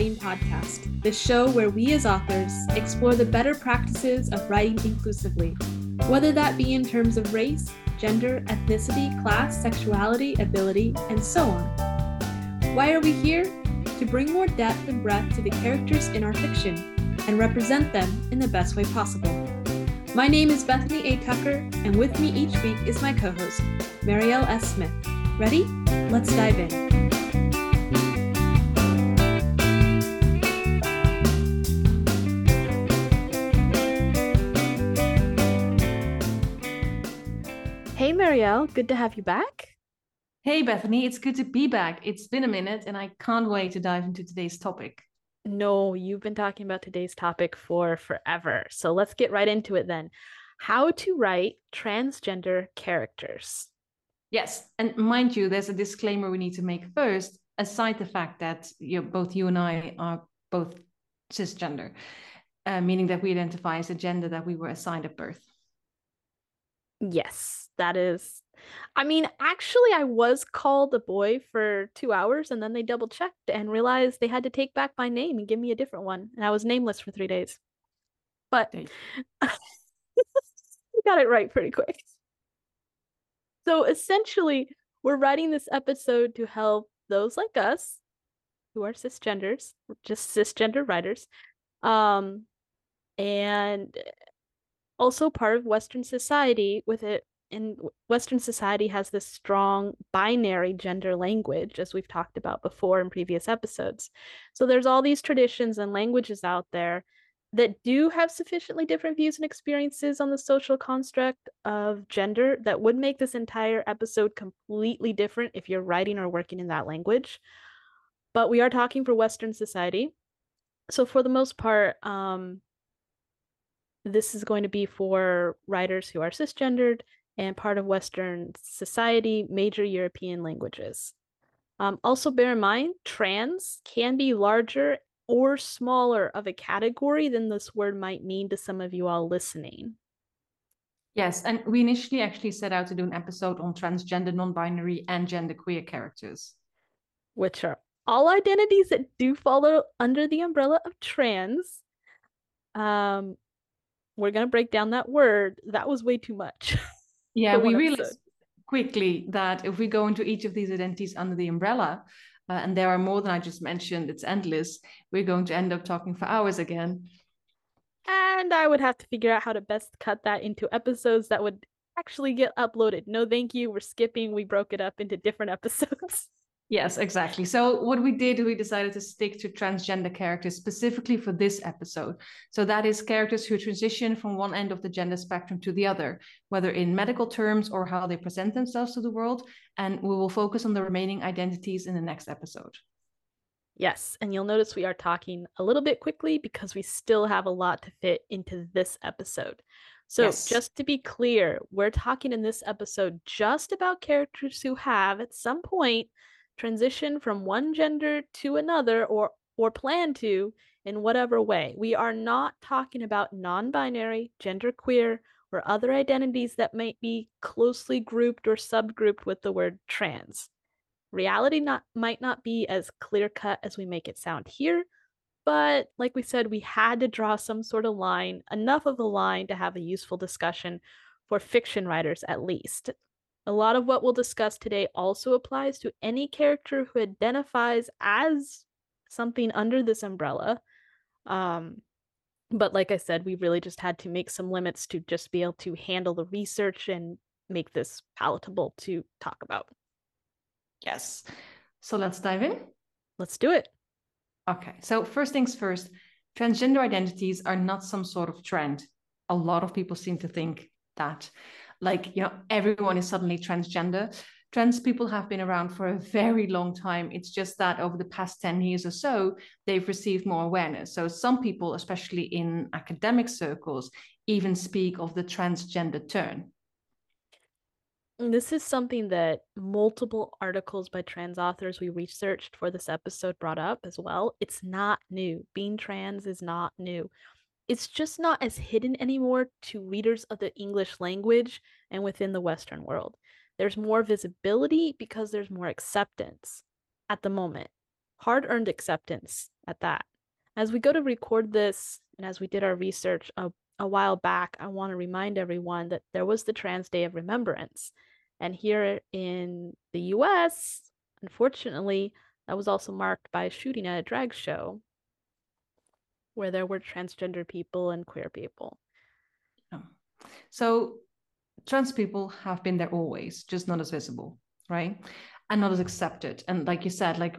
Writing Podcast, the show where we as authors explore the better practices of writing inclusively, whether that be in terms of race, gender, ethnicity, class, sexuality, ability, and so on. Why are we here? To bring more depth and breadth to the characters in our fiction and represent them in the best way possible. My name is Bethany A. Tucker, and with me each week is my co host, Marielle S. Smith. Ready? Let's dive in. Marielle, good to have you back. Hey, Bethany, it's good to be back. It's been a minute, and I can't wait to dive into today's topic. No, you've been talking about today's topic for forever. So let's get right into it then. How to write transgender characters. Yes, and mind you, there's a disclaimer we need to make first, aside the fact that you know, both you and I are both cisgender, uh, meaning that we identify as a gender that we were assigned at birth. Yes, that is. I mean, actually, I was called a boy for two hours and then they double checked and realized they had to take back my name and give me a different one. And I was nameless for three days. But I got it right pretty quick. So essentially, we're writing this episode to help those like us who are cisgenders, just cisgender writers, um, and also part of Western society with it. In Western society has this strong binary gender language, as we've talked about before in previous episodes. So there's all these traditions and languages out there that do have sufficiently different views and experiences on the social construct of gender that would make this entire episode completely different if you're writing or working in that language. But we are talking for Western society. So, for the most part, um, this is going to be for writers who are cisgendered and part of Western society, major European languages. Um, also, bear in mind, trans can be larger or smaller of a category than this word might mean to some of you all listening. Yes, and we initially actually set out to do an episode on transgender, non binary, and genderqueer characters, which are all identities that do follow under the umbrella of trans. Um, we're going to break down that word. That was way too much. Yeah, we realized quickly that if we go into each of these identities under the umbrella, uh, and there are more than I just mentioned, it's endless, we're going to end up talking for hours again. And I would have to figure out how to best cut that into episodes that would actually get uploaded. No, thank you. We're skipping. We broke it up into different episodes. Yes, exactly. So what we did, we decided to stick to transgender characters specifically for this episode. So that is characters who transition from one end of the gender spectrum to the other, whether in medical terms or how they present themselves to the world. And we will focus on the remaining identities in the next episode. Yes, and you'll notice we are talking a little bit quickly because we still have a lot to fit into this episode. So, yes. just to be clear, we're talking in this episode just about characters who have, at some point, transition from one gender to another or or plan to in whatever way. We are not talking about non-binary, genderqueer, or other identities that might be closely grouped or subgrouped with the word trans. Reality not might not be as clear-cut as we make it sound here, but like we said, we had to draw some sort of line, enough of a line to have a useful discussion for fiction writers at least. A lot of what we'll discuss today also applies to any character who identifies as something under this umbrella. Um, but like I said, we really just had to make some limits to just be able to handle the research and make this palatable to talk about. Yes. So let's dive in. Let's do it. Okay. So, first things first, transgender identities are not some sort of trend. A lot of people seem to think that like you know everyone is suddenly transgender. Trans people have been around for a very long time. It's just that over the past 10 years or so they've received more awareness. So some people especially in academic circles even speak of the transgender turn. This is something that multiple articles by trans authors we researched for this episode brought up as well. It's not new. Being trans is not new it's just not as hidden anymore to readers of the English language and within the Western world. There's more visibility because there's more acceptance at the moment. Hard earned acceptance at that. As we go to record this, and as we did our research a, a while back, I want to remind everyone that there was the Trans Day of Remembrance. And here in the US, unfortunately, that was also marked by a shooting at a drag show where there were transgender people and queer people. So trans people have been there always, just not as visible, right? And not as accepted. And like you said, like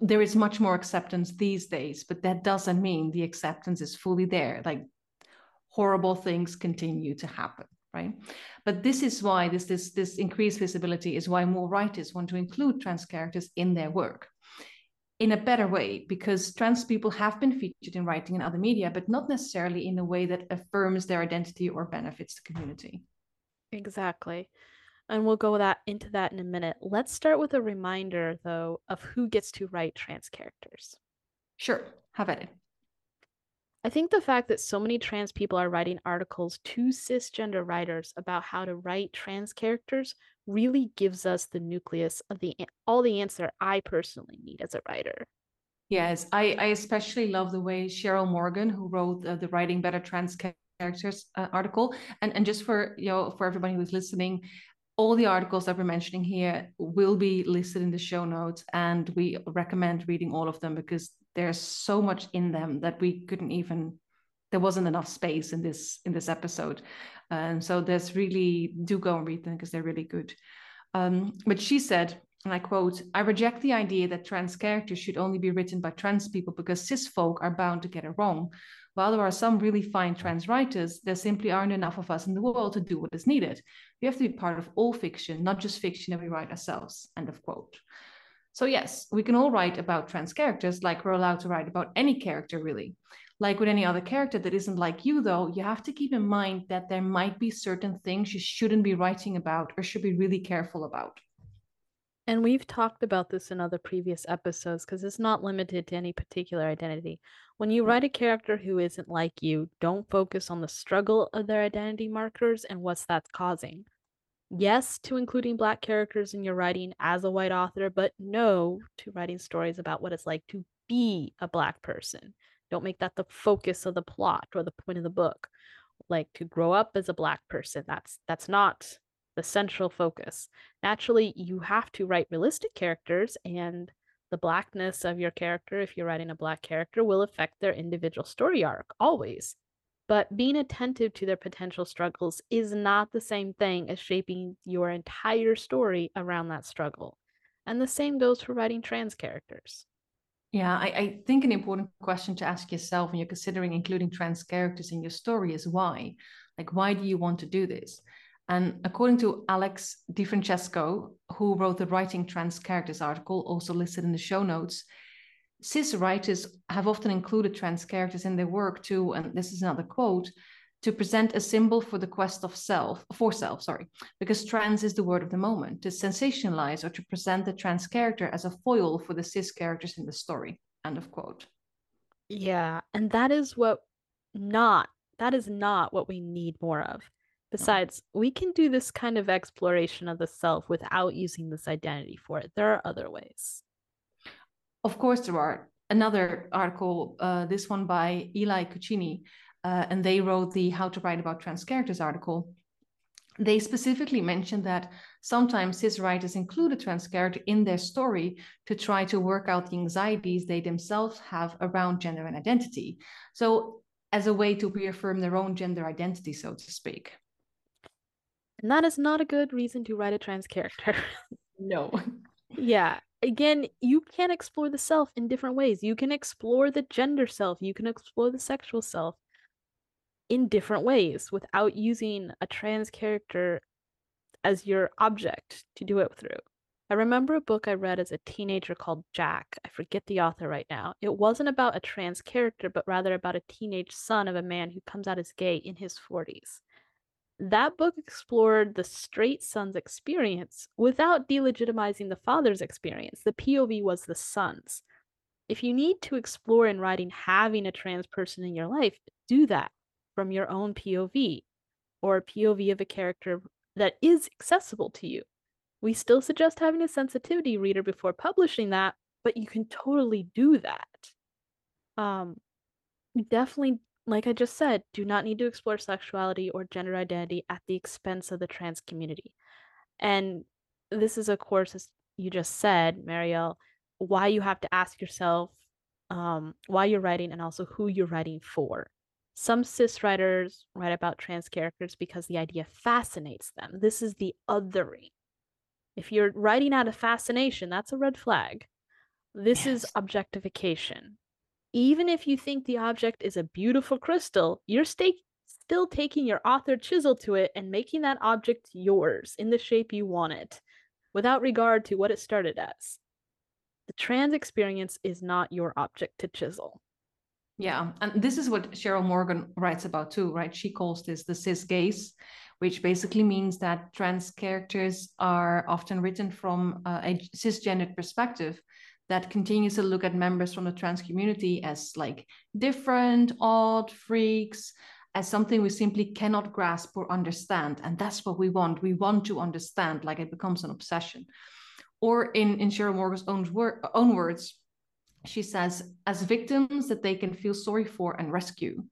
there is much more acceptance these days, but that doesn't mean the acceptance is fully there. Like horrible things continue to happen, right? But this is why this this this increased visibility is why more writers want to include trans characters in their work in a better way because trans people have been featured in writing and other media but not necessarily in a way that affirms their identity or benefits the community. Exactly. And we'll go that into that in a minute. Let's start with a reminder though of who gets to write trans characters. Sure. Have at it I think the fact that so many trans people are writing articles to cisgender writers about how to write trans characters really gives us the nucleus of the all the answer I personally need as a writer. Yes, I, I especially love the way Cheryl Morgan, who wrote uh, the Writing Better Trans Characters uh, article, and and just for you know for everybody who's listening, all the articles that we're mentioning here will be listed in the show notes, and we recommend reading all of them because there's so much in them that we couldn't even there wasn't enough space in this in this episode and so there's really do go and read them because they're really good um, but she said and I quote, I reject the idea that trans characters should only be written by trans people because cis folk are bound to get it wrong. While there are some really fine trans writers, there simply aren't enough of us in the world to do what is needed. We have to be part of all fiction, not just fiction that we write ourselves. End of quote. So, yes, we can all write about trans characters like we're allowed to write about any character, really. Like with any other character that isn't like you, though, you have to keep in mind that there might be certain things you shouldn't be writing about or should be really careful about. And we've talked about this in other previous episodes because it's not limited to any particular identity. When you write a character who isn't like you, don't focus on the struggle of their identity markers and what's that's causing yes to including black characters in your writing as a white author, but no to writing stories about what it's like to be a black person. Don't make that the focus of the plot or the point of the book. Like to grow up as a black person. That's that's not the central focus. Naturally, you have to write realistic characters and the blackness of your character, if you're writing a black character, will affect their individual story arc always. But being attentive to their potential struggles is not the same thing as shaping your entire story around that struggle. And the same goes for writing trans characters. Yeah, I, I, think an important question to ask yourself when you're considering including trans characters in your story is why? Like, why do you want to do this? And according to Alex DiFrancesco, who wrote the Writing Trans Characters article, also listed in the show notes, cis writers have often included trans characters in their work too, and this is another quote, to present a symbol for the quest of self, for self, sorry, because trans is the word of the moment, to sensationalize or to present the trans character as a foil for the cis characters in the story. End of quote. Yeah, and that is what not that is not what we need more of. Besides, we can do this kind of exploration of the self without using this identity for it. There are other ways. Of course, there are. Another article, uh, this one by Eli Cugini, uh, and they wrote the How to Write About Trans Characters article. They specifically mentioned that sometimes cis writers include a trans character in their story to try to work out the anxieties they themselves have around gender and identity. So, as a way to reaffirm their own gender identity, so to speak. And that is not a good reason to write a trans character. no. Yeah again, you can explore the self in different ways. You can explore the gender self, you can explore the sexual self in different ways without using a trans character as your object to do it through. I remember a book I read as a teenager called Jack. I forget the author right now. It wasn't about a trans character, but rather about a teenage son of a man who comes out as gay in his 40s that book explored the straight son's experience without delegitimizing the father's experience. The POV was the son's. If you need to explore in writing having a trans person in your life, do that from your own POV or POV of a character that is accessible to you. We still suggest having a sensitivity reader before publishing that, but you can totally do that. Um, definitely, like I just said, do not need to explore sexuality or gender identity at the expense of the trans community. And this is, of course, as you just said, Marielle, why you have to ask yourself um, why you're writing and also who you're writing for. Some cis writers write about trans characters because the idea fascinates them. This is the othering. If you're writing out of fascination, that's a red flag. This yes. is objectification. Even if you think the object is a beautiful crystal, you're st- still taking your author chisel to it and making that object yours in the shape you want it, without regard to what it started as. The trans experience is not your object to chisel. Yeah, and this is what Cheryl Morgan writes about too, right? She calls this the cis gaze, which basically means that trans characters are often written from uh, a cisgendered perspective that continues to look at members from the trans community as like different, odd, freaks, as something we simply cannot grasp or understand. And that's what we want. We want to understand, like it becomes an obsession. Or in, in Cheryl Morgan's own, wor- own words, she says, as victims that they can feel sorry for and rescue.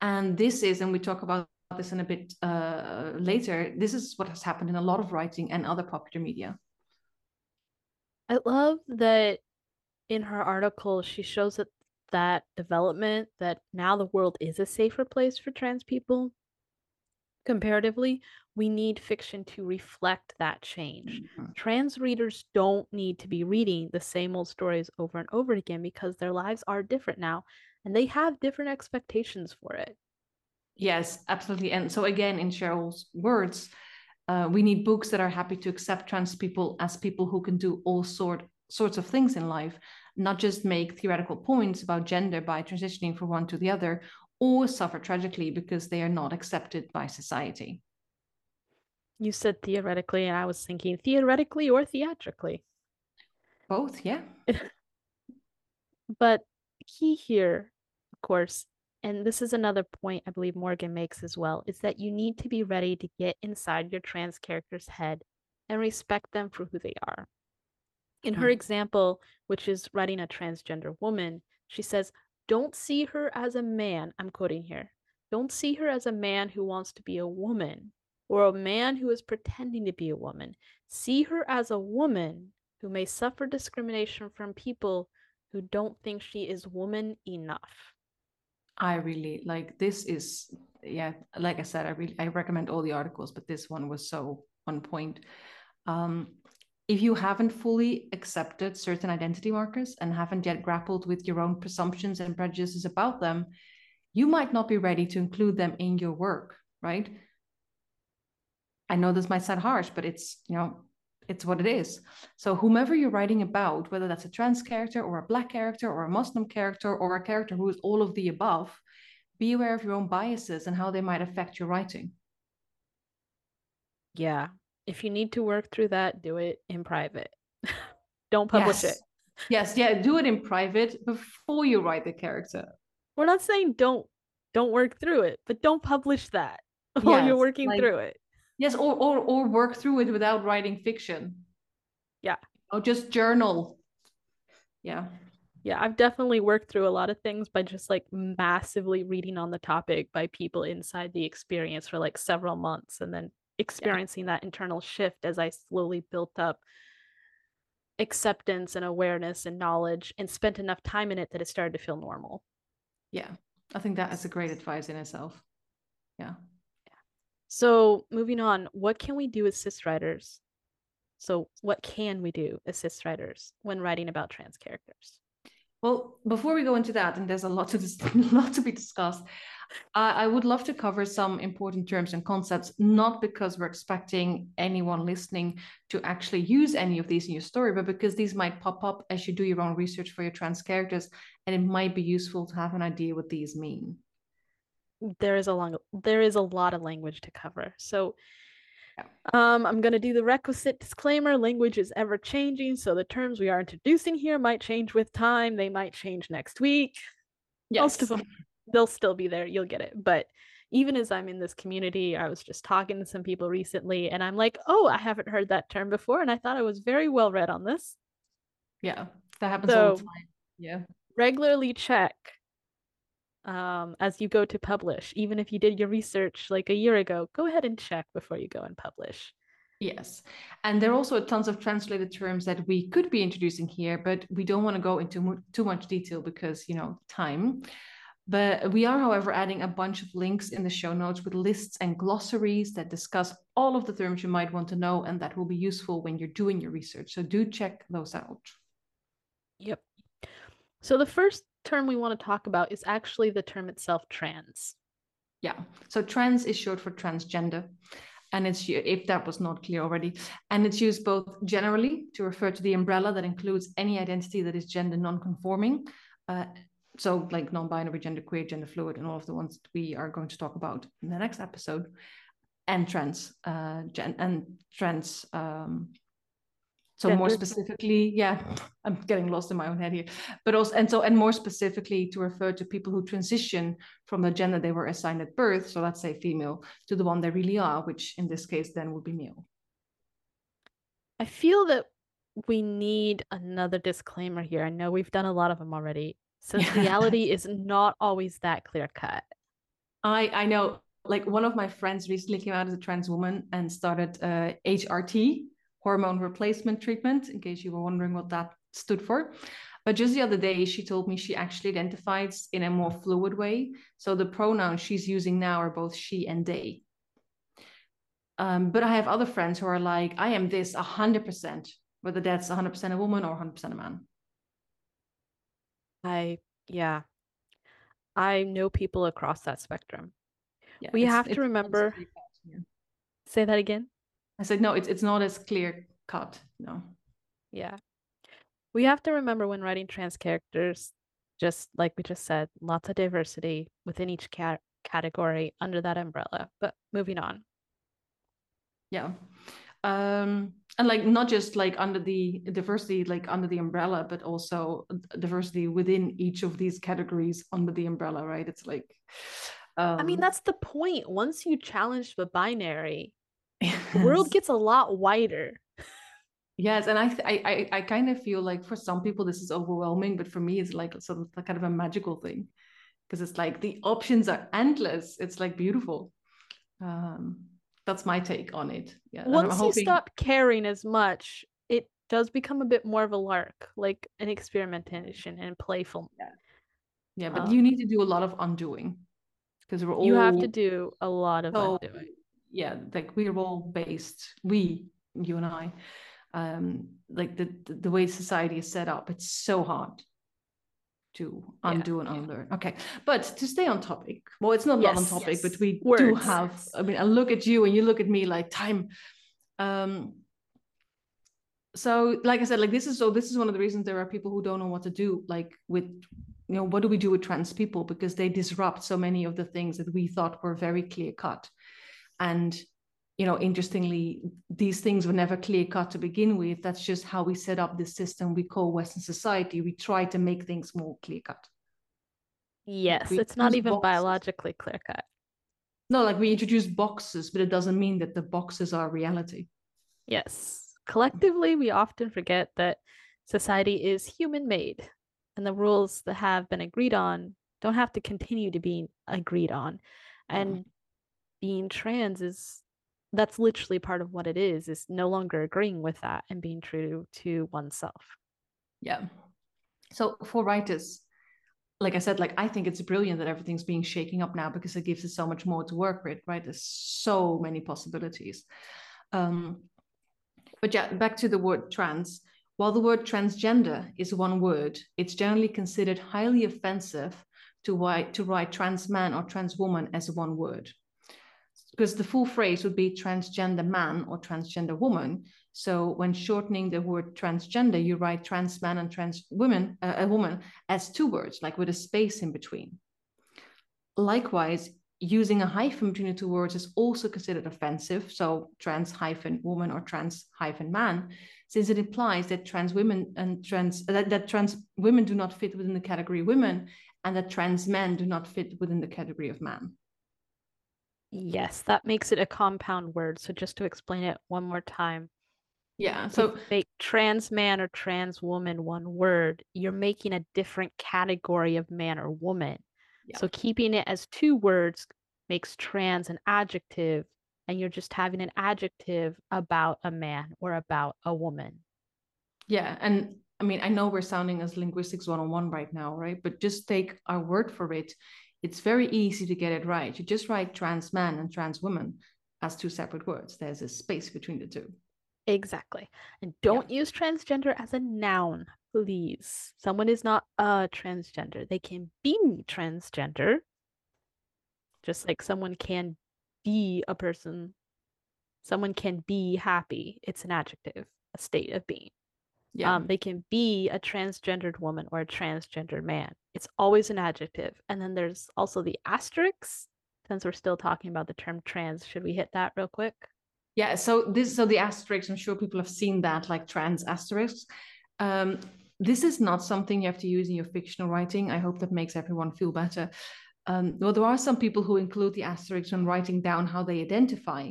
And this is, and we talk about this in a bit uh, later, this is what has happened in a lot of writing and other popular media. I love that in her article, she shows that that development that now the world is a safer place for trans people comparatively we need fiction to reflect that change. Mm-hmm. Trans readers don't need to be reading the same old stories over and over again because their lives are different now and they have different expectations for it. Yes, absolutely. And so, again, in Cheryl's words, uh, we need books that are happy to accept trans people as people who can do all sort sorts of things in life, not just make theoretical points about gender by transitioning from one to the other, or suffer tragically because they are not accepted by society. You said theoretically, and I was thinking theoretically or theatrically. Both, yeah. but key here, of course, and this is another point I believe Morgan makes as well, is that you need to be ready to get inside your trans character's head and respect them for who they are. In her mm. example, which is writing a transgender woman, she says, Don't see her as a man. I'm quoting here. Don't see her as a man who wants to be a woman or a man who is pretending to be a woman. See her as a woman who may suffer discrimination from people who don't think she is woman enough. I really like this is yeah, like I said, I really I recommend all the articles, but this one was so on point. Um, if you haven't fully accepted certain identity markers and haven't yet grappled with your own presumptions and prejudices about them, you might not be ready to include them in your work, right? I know this might sound harsh, but it's, you know, it's what it is. So whomever you're writing about, whether that's a trans character or a black character or a Muslim character or a character who is all of the above, be aware of your own biases and how they might affect your writing. Yeah. If you need to work through that, do it in private. Don't publish yes. it. Yes, yeah, do it in private before you write the character. We're not saying don't don't work through it, but don't publish that while you're working like, through it. Yes, or or or work through it without writing fiction. Yeah. Or just journal. Yeah. Yeah, I've definitely worked through a lot of things by just like massively reading on the topic by people inside the experience for like several months and then experiencing yeah. that internal shift as I slowly built up acceptance and awareness and knowledge and spent enough time in it that it started to feel normal. Yeah. I think that is a great advice in itself. Yeah. yeah. So moving on, what can we do as cis writers? So what can we do as cis writers when writing about trans characters? Well, before we go into that, and there's a lot to dis- lot to be discussed, uh, I would love to cover some important terms and concepts, not because we're expecting anyone listening to actually use any of these in your story, but because these might pop up as you do your own research for your trans characters, and it might be useful to have an idea what these mean there is a long there is a lot of language to cover. So um, I'm going to do the requisite disclaimer. Language is ever changing, so the terms we are introducing here might change with time. They might change next week. Yes. Most of them, they'll still be there. You'll get it. But even as I'm in this community, I was just talking to some people recently, and I'm like, oh, I haven't heard that term before, and I thought I was very well read on this. Yeah, that happens so, all the time. Yeah regularly check um, as you go to publish. Even if you did your research like a year ago, go ahead and check before you go and publish. Yes. And there are also tons of translated terms that we could be introducing here, but we don't want to go into too much detail because, you know, time. But we are, however, adding a bunch of links in the show notes with lists and glossaries that discuss all of the terms you might want to know and that will be useful when you're doing your research. So do check those out. Yep. So the first term we want to talk about is actually the term itself, trans. Yeah. So trans is short for transgender and it's if that was not clear already and it's used both generally to refer to the umbrella that includes any identity that is gender non-conforming uh, so like non-binary gender queer gender fluid and all of the ones we are going to talk about in the next episode and trans uh, gen- and trans um, so more specifically yeah i'm getting lost in my own head here. But also and so and more specifically to refer to people who transition from the gender they were assigned at birth so let's say female to the one they really are which in this case then would be male. I feel that we need another disclaimer here. I know we've done a lot of them already. Since reality is not always that clear cut i i know like one of my friends recently came out as a trans woman and started uh, hrt hormone replacement treatment, in case you were wondering what that stood for. But just the other day, she told me she actually identifies in a more fluid way. So the pronouns she's using now are both she and they. Um, but I have other friends who are like, I am this 100%, whether that's 100% a woman or 100% a man. I, yeah. I know people across that spectrum. Yeah, we have to remember. Say that again. I said, no, it's it's not as clear cut. No. Yeah. We have to remember when writing trans characters, just like we just said, lots of diversity within each cat category under that umbrella. But moving on. Yeah. Um, and like not just like under the diversity like under the umbrella but also diversity within each of these categories under the umbrella right it's like um, i mean um that's the point once you challenge the binary the world gets a lot wider. Yes, and I, I, I kind of feel like for some people this is overwhelming, but for me it's like sort of kind of a magical thing because it's like the options are endless. It's like beautiful. Um, that's my take on it. Yeah. Once hoping... you stop caring as much, it does become a bit more of a lark, like an experimentation and playful. Yeah. Yeah, but um, you need to do a lot of undoing because we're all. You have to do a lot of so, undoing yeah like we're all based we you and i um like the the way society is set up it's so hard to undo yeah, and unlearn. Okay, but to stay on topic, well, it's not yes, not on topic, yes. but we Words. do have. I mean, I look at you and you look at me like time. Um. So, like I said, like this is so. This is one of the reasons there are people who don't know what to do. Like with, you know, what do we do with trans people because they disrupt so many of the things that we thought were very clear cut. And you know, interestingly, these things were never clear cut to begin with. That's just how we set up this system we call Western society. We try to make things more clear cut. Yes, we it's not even boxes. biologically clear cut. No, like we introduce boxes, but it doesn't mean that the boxes are reality. Yes. Collectively, we often forget that society is human made and the rules that have been agreed on don't have to continue to be agreed on. And mm-hmm. Being trans is that's literally part of what it is is no longer agreeing with that and being true to oneself. Yeah. So for writers like i said like i think it's brilliant that everything's being shaking up now because it gives us so much more to work with right? There's so many possibilities. Um but yeah back to the word trans. While the word transgender is one word it's generally considered highly offensive to write to write trans man or trans woman as one word because the full phrase would be transgender man or transgender woman. So when shortening the word transgender, you write trans man and trans woman, uh, a woman as two words, like with a space in between. Likewise, using a hyphen between the two words is also considered offensive. So trans hyphen woman or trans hyphen man, since it implies that trans women and trans that, that trans women do not fit within the category women and that trans men do not fit within the category of man. Yes, that makes it a compound word. So just to explain it one more time, Yeah. So if make trans man or trans woman one word, you're making a different category of man or woman. Yeah. So keeping it as two words makes trans an adjective, and you're just having an adjective about a man or about a woman. Yeah. And I mean, I know we're sounding as linguistics 101 right now, right? But just take our word for it. It's very easy to get it right. You just write trans man and trans woman as two separate words. There's a space between the two. Exactly. And don't yeah. use transgender as a noun, please. Someone is not a transgender. They can be transgender, just like someone can be a person. Someone can be happy. It's an adjective, a state of being. Yeah. Um, they can be a transgendered woman or a transgendered man. It's always an adjective. And then there's also the asterisk. Since we're still talking about the term trans, should we hit that real quick? Yeah. So this, so the asterisk. I'm sure people have seen that, like trans asterisks. Um, this is not something you have to use in your fictional writing. I hope that makes everyone feel better. Um, well, there are some people who include the asterisk when writing down how they identify,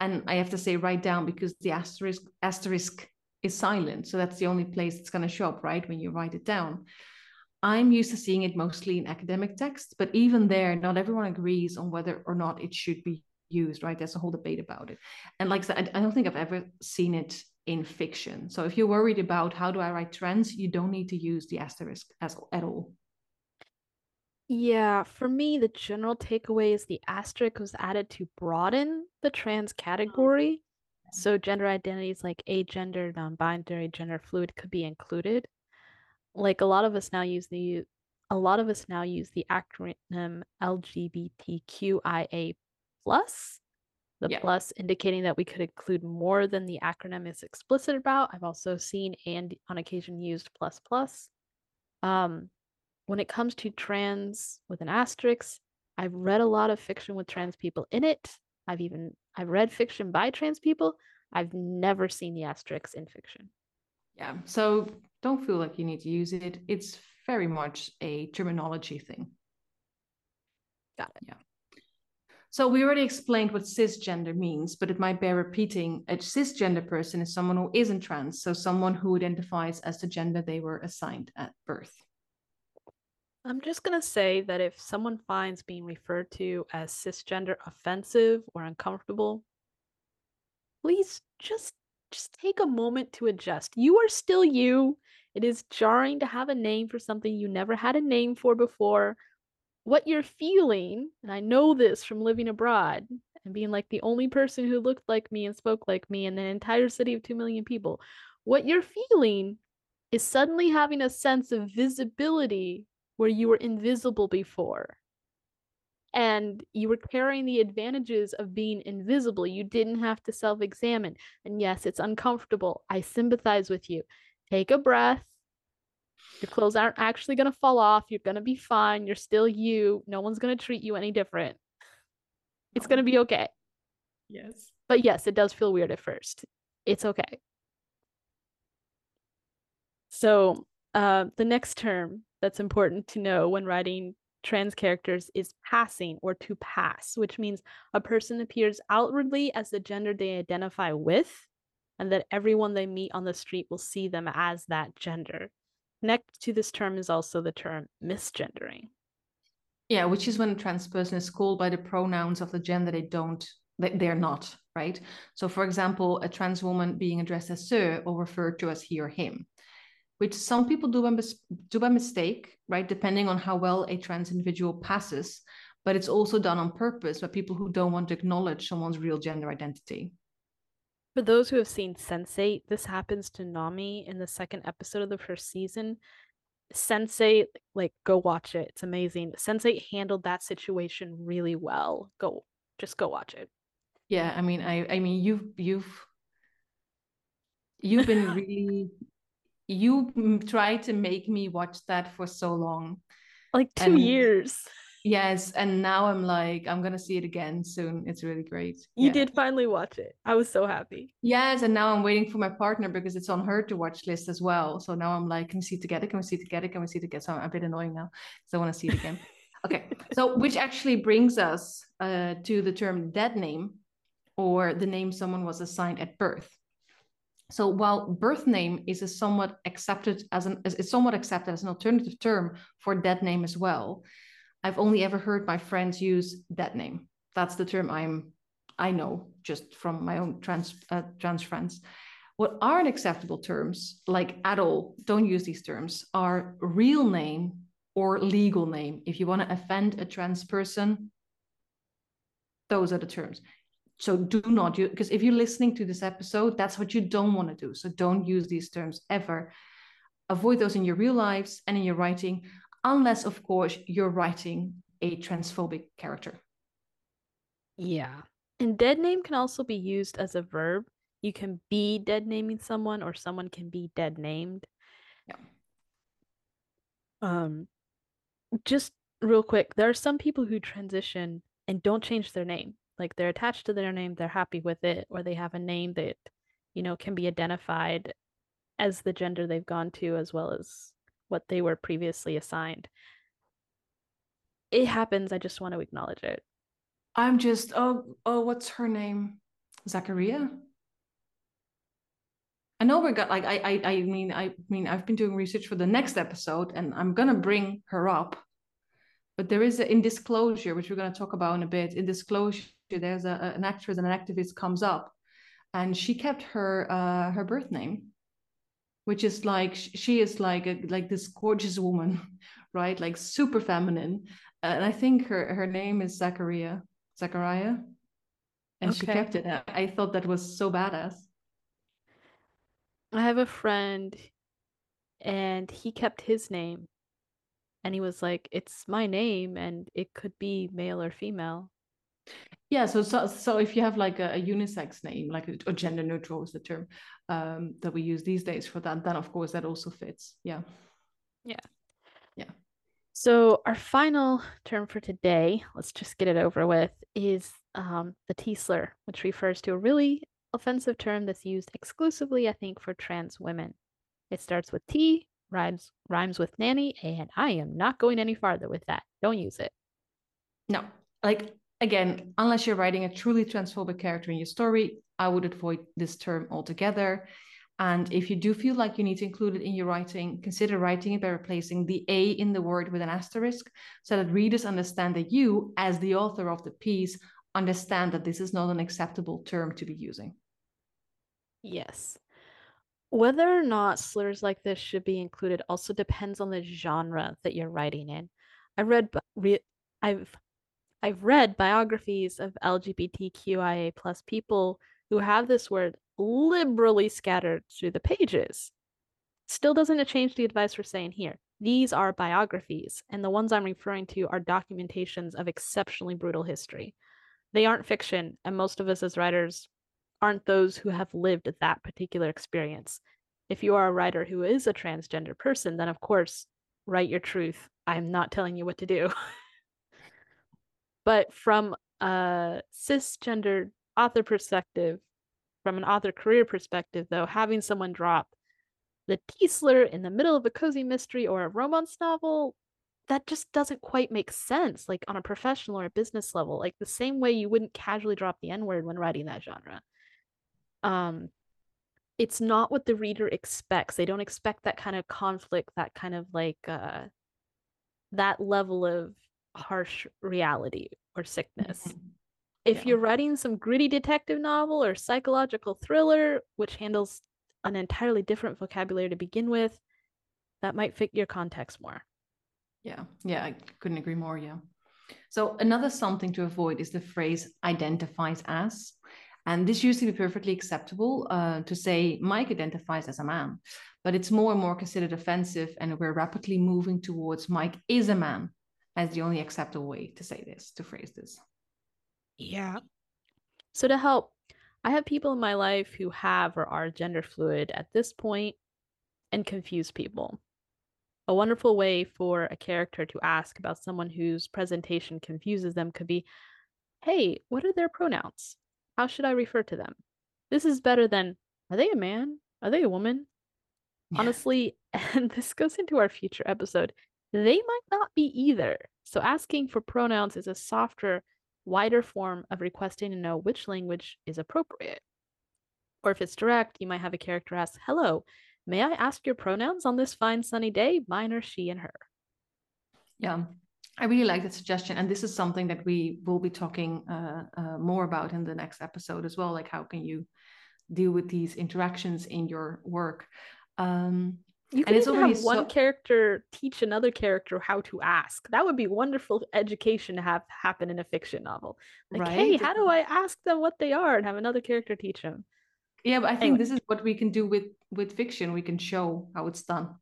and I have to say write down because the asterisk asterisk is silent. So that's the only place it's going to show up, right? When you write it down. I'm used to seeing it mostly in academic texts, but even there, not everyone agrees on whether or not it should be used, right? There's a whole debate about it. And like I said, I don't think I've ever seen it in fiction. So if you're worried about how do I write trans, you don't need to use the asterisk as, at all. Yeah, for me, the general takeaway is the asterisk was added to broaden the trans mm-hmm. category. So gender identities like agender, non-binary, gender fluid could be included. Like a lot of us now use the a lot of us now use the acronym LGBTQIA plus. The yeah. plus indicating that we could include more than the acronym is explicit about. I've also seen and on occasion used plus plus. Um, when it comes to trans with an asterisk, I've read a lot of fiction with trans people in it. I've even I've read fiction by trans people. I've never seen the asterisks in fiction. Yeah. So don't feel like you need to use it. It's very much a terminology thing. Got it. Yeah. So we already explained what cisgender means, but it might bear repeating. A cisgender person is someone who isn't trans, so someone who identifies as the gender they were assigned at birth. I'm just going to say that if someone finds being referred to as cisgender offensive or uncomfortable, please just just take a moment to adjust. You are still you. It is jarring to have a name for something you never had a name for before. What you're feeling, and I know this from living abroad and being like the only person who looked like me and spoke like me in an entire city of 2 million people, what you're feeling is suddenly having a sense of visibility where you were invisible before and you were carrying the advantages of being invisible. You didn't have to self examine. And yes, it's uncomfortable. I sympathize with you. Take a breath. Your clothes aren't actually going to fall off. You're going to be fine. You're still you. No one's going to treat you any different. It's going to be okay. Yes. But yes, it does feel weird at first. It's okay. So, uh, the next term that's important to know when writing trans characters is passing or to pass, which means a person appears outwardly as the gender they identify with, and that everyone they meet on the street will see them as that gender. Next to this term is also the term misgendering. Yeah, which is when a trans person is called by the pronouns of the gender they don't, they're not, right? So, for example, a trans woman being addressed as sir or referred to as he or him which some people do by, do by mistake, right? Depending on how well a trans individual passes, but it's also done on purpose by people who don't want to acknowledge someone's real gender identity. For those who have seen Sense8, this happens to Nomi in the second episode of the first season. Sense8, like, go watch it. It's amazing. Sense8 handled that situation really well. Go, just go watch it. Yeah, I mean, I, I mean, you've, you've, you've been really you tried to make me watch that for so long. Like two and, years. Yes and now i'm like i'm gonna see it again soon. It's really great. You yeah. did finally watch it. I was so happy. Yes and now i'm waiting for my partner because it's on her to watch list as well. So now i'm like can we see it together? Can we see it together? Can we see it together? So i'm a bit annoying now so i want to see it again. Okay so which actually brings us uh, to the term dead name or the name someone was assigned at birth So while birth name is a somewhat accepted as an is somewhat accepted as an alternative term for dead name as well, I've only ever heard my friends use dead name. That's the term I'm I know just from my own trans uh, trans friends. What aren't acceptable terms, like at all, don't use these terms, are real name or legal name. If you want to offend a trans person, those are the terms. So do not use because if you're listening to this episode, that's what you don't want to do. So don't use these terms ever. Avoid those in your real lives and in your writing, unless, of course, you're writing a transphobic character. Yeah. And dead name can also be used as a verb. You can be dead naming someone or someone can be dead named. Yeah. Um just real quick, there are some people who transition and don't change their name. Like they're attached to their name, they're happy with it, or they have a name that, you know, can be identified as the gender they've gone to as well as what they were previously assigned. It happens, I just want to acknowledge it. I'm just oh oh what's her name? Zachariah? I know we got like I, I I mean I mean I've been doing research for the next episode and I'm gonna bring her up but there is a, in disclosure which we're to talk about in a bit in disclosure there's a, an actress and an activist comes up and she kept her uh, her birth name which is like she is like a, like this gorgeous woman right? Like super feminine. And i think her her name is zachariah zachariah. And okay. she kept it. I thought that was so badass. I have a friend and he kept his name and he was like it's my name and it could be male or female yeah so so, so if you have like a, a unisex name like a, or gender neutral is the term um, that we use these days for that then of course that also fits yeah. Yeah. Yeah. So our final term for today let's just get it over with is um, the t-slur which refers to a really offensive term that's used exclusively i think for trans women. It starts with t rhymes rhymes with nanny, and I am not going any farther with that. Don't use it. No, like again, unless you're writing a truly transphobic character in your story, I would avoid this term altogether. And if you do feel like you need to include it in your writing, consider writing it by replacing the A in the word with an asterisk so that readers understand that you, as the author of the piece, understand that this is not an acceptable term to be using. Yes. Whether or not slurs like this should be included also depends on the genre that you're writing in. I read re, I've I've read biographies of LGBTQIA plus people who have this word liberally scattered through the pages. Still doesn't it change the advice we're saying here. These are biographies, and the ones I'm referring to are documentations of exceptionally brutal history. They aren't fiction, and most of us as writers aren't those who have lived that particular experience. If you are a writer who is a transgender person, then of course, write your truth. I'm not telling you what to do. but from a cisgender author perspective, from an author career perspective, though, having someone drop the T slur in the middle of a cozy mystery or a romance novel, that just doesn't quite make sense, like on a professional or a business level. Like the same way you wouldn't casually drop the N word when writing that genre um it's not what the reader expects they don't expect that kind of conflict that kind of like uh that level of harsh reality or sickness. Mm-hmm. if yeah. you're writing some gritty detective novel or psychological thriller which handles an entirely different vocabulary to begin with that might fit your context more. Yeah. Yeah i couldn't agree more yeah. So another something to avoid is the phrase identifies as and this used to be perfectly acceptable uh, to say Mike identifies as a man, but it's more and more considered offensive, and we're rapidly moving towards Mike is a man as the only acceptable way to say this, to phrase this. Yeah. So to help, I have people in my life who have or are gender fluid at this point and confuse people. A wonderful way for a character to ask about someone whose presentation confuses them could be, Hey, what are their pronouns? How should I refer to them? This is better than, are they a man? Are they a woman? Yeah. Honestly, and this goes into our future episode, they might not be either. So asking for pronouns is a softer, wider form of requesting to know which language is appropriate. Or if it's direct, you might have a character ask, Hello, may I ask your pronouns on this fine sunny day? Mine are she and her. Yeah, I really like that suggestion. And this is something that we will be talking uh, uh, more about in the next episode as well. Like, how can you deal with these interactions in your work? Um, you can even have one so- character teach another character how to ask. That would be wonderful education to have happen in a fiction novel. Like, right? hey, how do I ask them what they are and have another character teach them? Yeah, but I think anyway. this is what we can do with with fiction. We can show how it's done.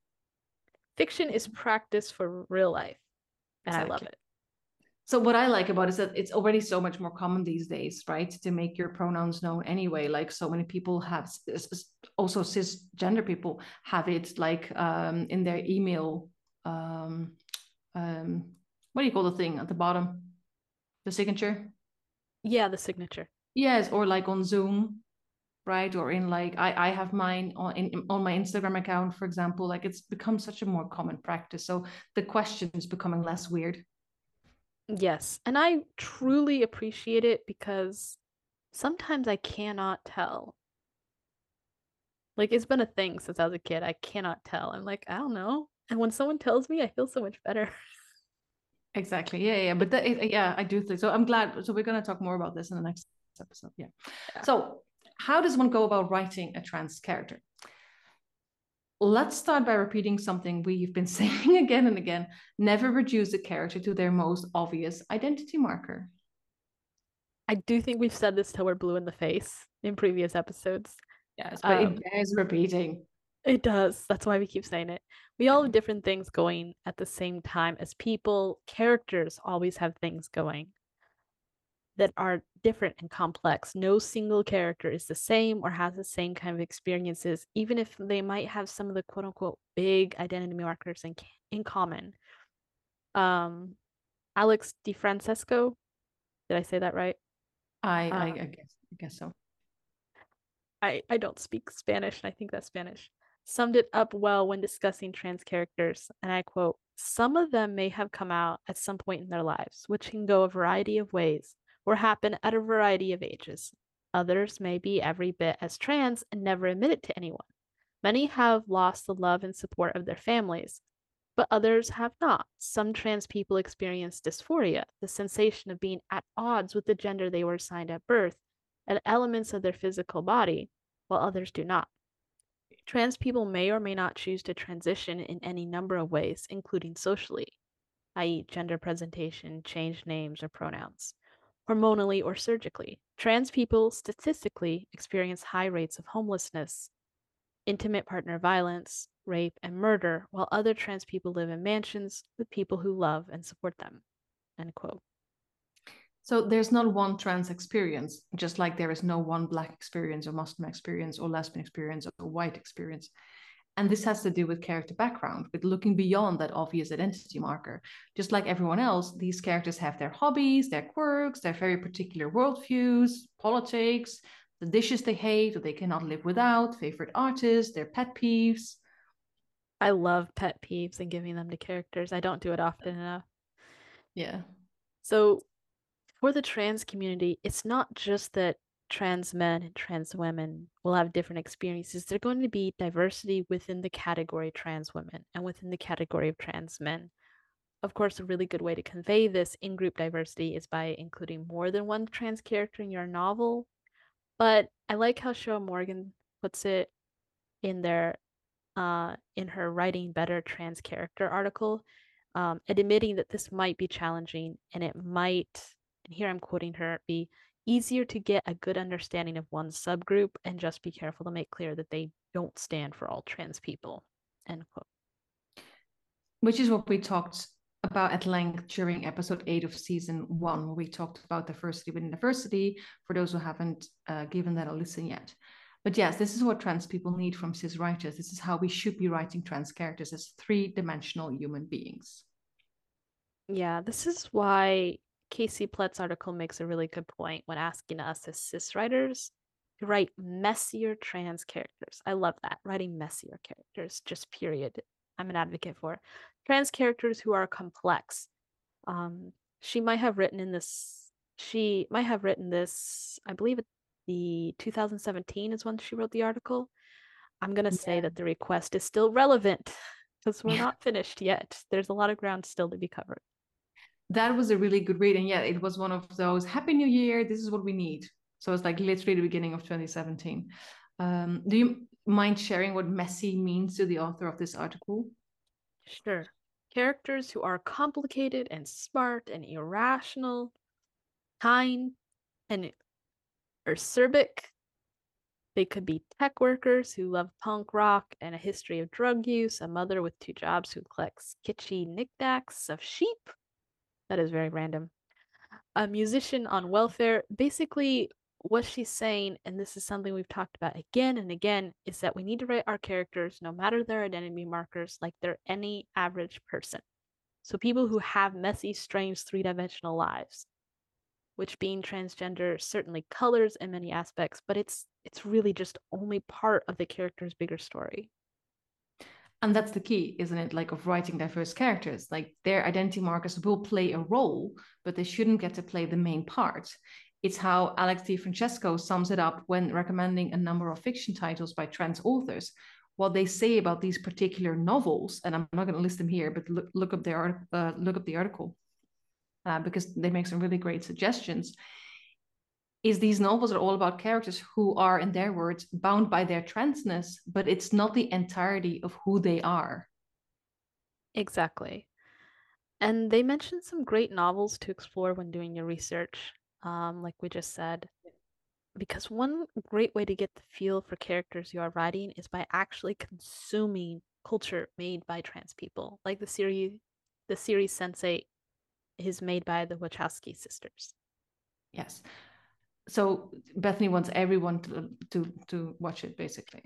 Fiction is practice for real life, and exactly. I love it. So what I like about it is that it's already so much more common these days, right? To make your pronouns known anyway. Like so many people have, also cisgender people have it like um, in their email. Um, um, what do you call the thing at the bottom? The signature. Yeah, the signature. Yes, or like on Zoom, right? Or in like I I have mine on in, on my Instagram account, for example. Like it's become such a more common practice. So the question is becoming less weird. Yes. And I truly appreciate it because sometimes I cannot tell. Like it's been a thing since I was a kid. I cannot tell. I'm like, I don't know. And when someone tells me, I feel so much better. Exactly. Yeah, yeah. But that, yeah, I do think so. I'm glad. So we're going to talk more about this in the next episode. Yeah. yeah. So, how does one go about writing a trans character? Let's start by repeating something we've been saying again and again. Never reduce a character to their most obvious identity marker. I do think we've said this till we're blue in the face in previous episodes. Yes, but um, it bears repeating. It does. That's why we keep saying it. We all have different things going at the same time as people. Characters always have things going that are different and complex. No single character is the same or has the same kind of experiences, even if they might have some of the quote unquote big identity markers in, in common. Um, Alex DeFrancesco, did I say that right? I, I, um, I guess I guess so. I, I don't speak Spanish, and I think that's Spanish. Summed it up well when discussing trans characters, and I quote, Some of them may have come out at some point in their lives, which can go a variety of ways or happen at a variety of ages. Others may be every bit as trans and never admit it to anyone. Many have lost the love and support of their families, but others have not. Some trans people experience dysphoria, the sensation of being at odds with the gender they were assigned at birth, and elements of their physical body, while others do not. Trans people may or may not choose to transition in any number of ways, including socially, i.e., gender presentation, change names, or pronouns hormonally or surgically. Trans people statistically experience high rates of homelessness, intimate partner violence, rape, and murder, while other trans people live in mansions with people who love and support them. End quote. So there's not one trans experience, just like there is no one black experience or Muslim experience or lesbian experience or white experience. And this has to do with character background, with looking beyond that obvious identity marker. Just like everyone else, these characters have their hobbies, their quirks, their very particular worldviews, politics, the dishes they hate or they cannot live without, favorite artists, their pet peeves. I love pet peeves and giving them to characters. I don't do it often enough. Yeah. So for the trans community, it's not just that trans men and trans women will have different experiences. There's going to be diversity within the category trans women and within the category of trans men. Of course, a really good way to convey this in group diversity is by including more than one trans character in your novel. But I like how Shoa Morgan puts it in their uh, in her writing better trans character article, um, admitting that this might be challenging and it might, and here I'm quoting her, be easier to get a good understanding of one subgroup and just be careful to make clear that they don't stand for all trans people. End quote. Which is what we talked about at length during episode eight of season one, where we talked about diversity within diversity for those who haven't uh, given that a listen yet. But yes, this is what trans people need from cis writers. This is how we should be writing trans characters as three dimensional human beings. Yeah, this is why Casey Plett's article makes a really good point when asking us as cis writers to write messier trans characters. I love that. Writing messier characters, just period. I'm an advocate for trans characters who are complex. Um, she might have written in this, she might have written this, I believe, the 2017 is when she wrote the article. I'm going to yeah. say that the request is still relevant because we're yeah. not finished yet. There's a lot of ground still to be covered. That was a really good read. And yeah, it was one of those Happy New Year. This is what we need. So it's like literally the beginning of 2017. Um, do you mind sharing what messy means to the author of this article? Sure. Characters who are complicated and smart and irrational, kind and acerbic they could be tech workers who love punk rock and a history of drug use, a mother with two jobs who collects kitschy knickknacks of sheep. That is very random. A musician on welfare. Basically, what she's saying, and this is something we've talked about again and again, is that we need to write our characters, no matter their identity markers, like they're any average person. So people who have messy, strange, three dimensional lives which being transgender certainly colors in many aspects, but it's it's really just only part of the character's bigger story. And that's the key, isn't it? Like of writing diverse characters, like their identity markers will play a role, but they shouldn't get to play the main part. It's how Alex DeFrancesco sums it up when recommending a number of fiction titles by trans authors. What they say about these particular novels, and I'm not going to list them here, but look, look up their uh, look up the article uh, because they make some really great suggestions is these novels are all about characters who are in their words bound by their transness but it's not the entirety of who they are exactly and they mentioned some great novels to explore when doing your research um, like we just said because one great way to get the feel for characters you are writing is by actually consuming culture made by trans people like the series the series sense8 is made by the Wachowski sisters. Yes. So Bethany wants everyone to to to watch it basically.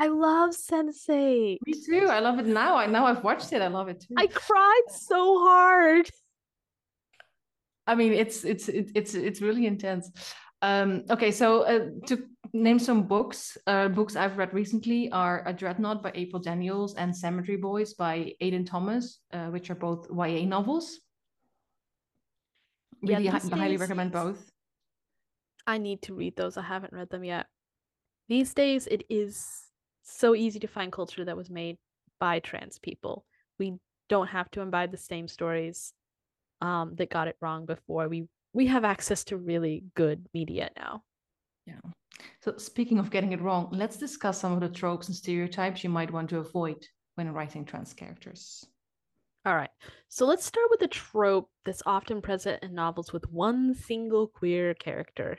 I love Sense8. Me too. I love it now. I now I've watched it. I love it too. I cried so hard. I mean, it's it's it's it's really intense. Um, okay, so uh, to name some books, uh, books I've read recently are A Dreadnought by April Daniels and Cemetery Boys by Aiden Thomas, uh, which are both YA novels really yeah, highly recommend both. I need to read those. I haven't read them yet. These days, it is so easy to find culture that was made by trans people. We don't have to imbibe the same stories um, that got it wrong before. We we have access to really good media now. Yeah. So speaking of getting it wrong, let's discuss some of the tropes and stereotypes you might want to avoid when writing trans characters. All right. So let's start with a trope that's often present in novels with one single queer character.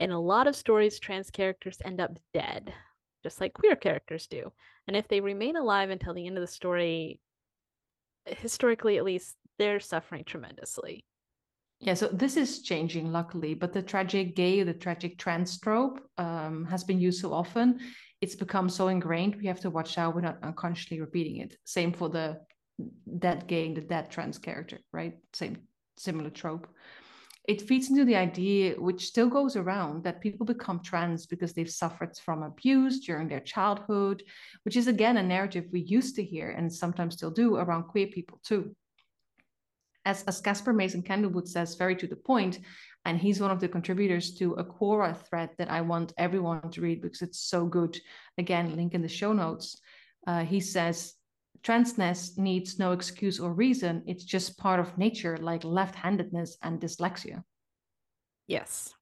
In a lot of stories, trans characters end up dead, just like queer characters do. And if they remain alive until the end of the story, historically at least, they're suffering tremendously. Yeah, so this is changing, luckily, but the tragic gay, the tragic trans trope um, has been used so often. It's become so ingrained, we have to watch out we're not unconsciously repeating it. Same for the dead gay and the dead trans character, right? Same similar trope. It feeds into the idea, which still goes around, that people become trans because they've suffered from abuse during their childhood, which is again a narrative we used to hear and sometimes still do around queer people too. As, as Casper Mason Candlewood says, very to the point, and he's one of the contributors to a Quora thread that I want everyone to read because it's so good. Again, link in the show notes. Uh, he says transness needs no excuse or reason. It's just part of nature, like left handedness and dyslexia. Yes.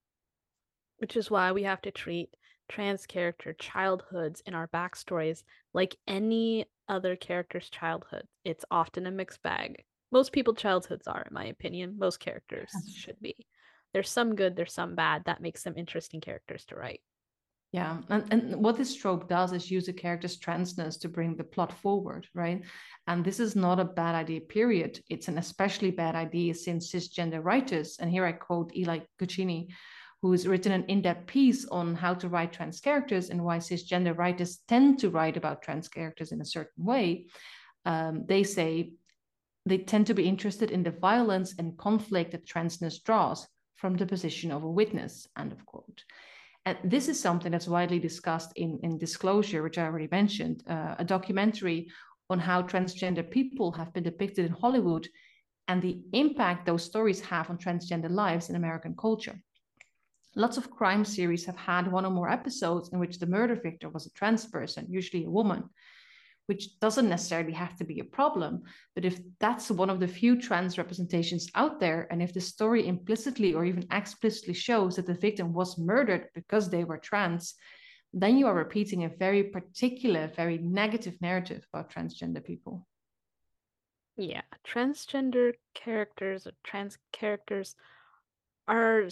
Which is why we have to treat trans character childhoods in our backstories like any other character's childhood. It's often a mixed bag. Most people childhoods are, in my opinion. Most characters should be. There's some good, there's some bad. That makes them interesting characters to write. Yeah, and, and what this trope does is use a character's transness to bring the plot forward, right? And this is not a bad idea, period. It's an especially bad idea since cisgender writers, and here I quote Eli Cugini, who's written an in-depth piece on how to write trans characters and why cisgender writers tend to write about trans characters in a certain way. Um, they say they tend to be interested in the violence and conflict that transness draws from the position of a witness, end of quote. And this is something that's widely discussed in, in Disclosure, which I already mentioned, uh, a documentary on how transgender people have been depicted in Hollywood and the impact those stories have on transgender lives in American culture. Lots of crime series have had one or more episodes in which the murder victim was a trans person, usually a woman, which doesn't necessarily have to be a problem. But if that's one of the few trans representations out there, and if the story implicitly or even explicitly shows that the victim was murdered because they were trans, then you are repeating a very particular, very negative narrative about transgender people. Yeah, transgender characters or trans characters are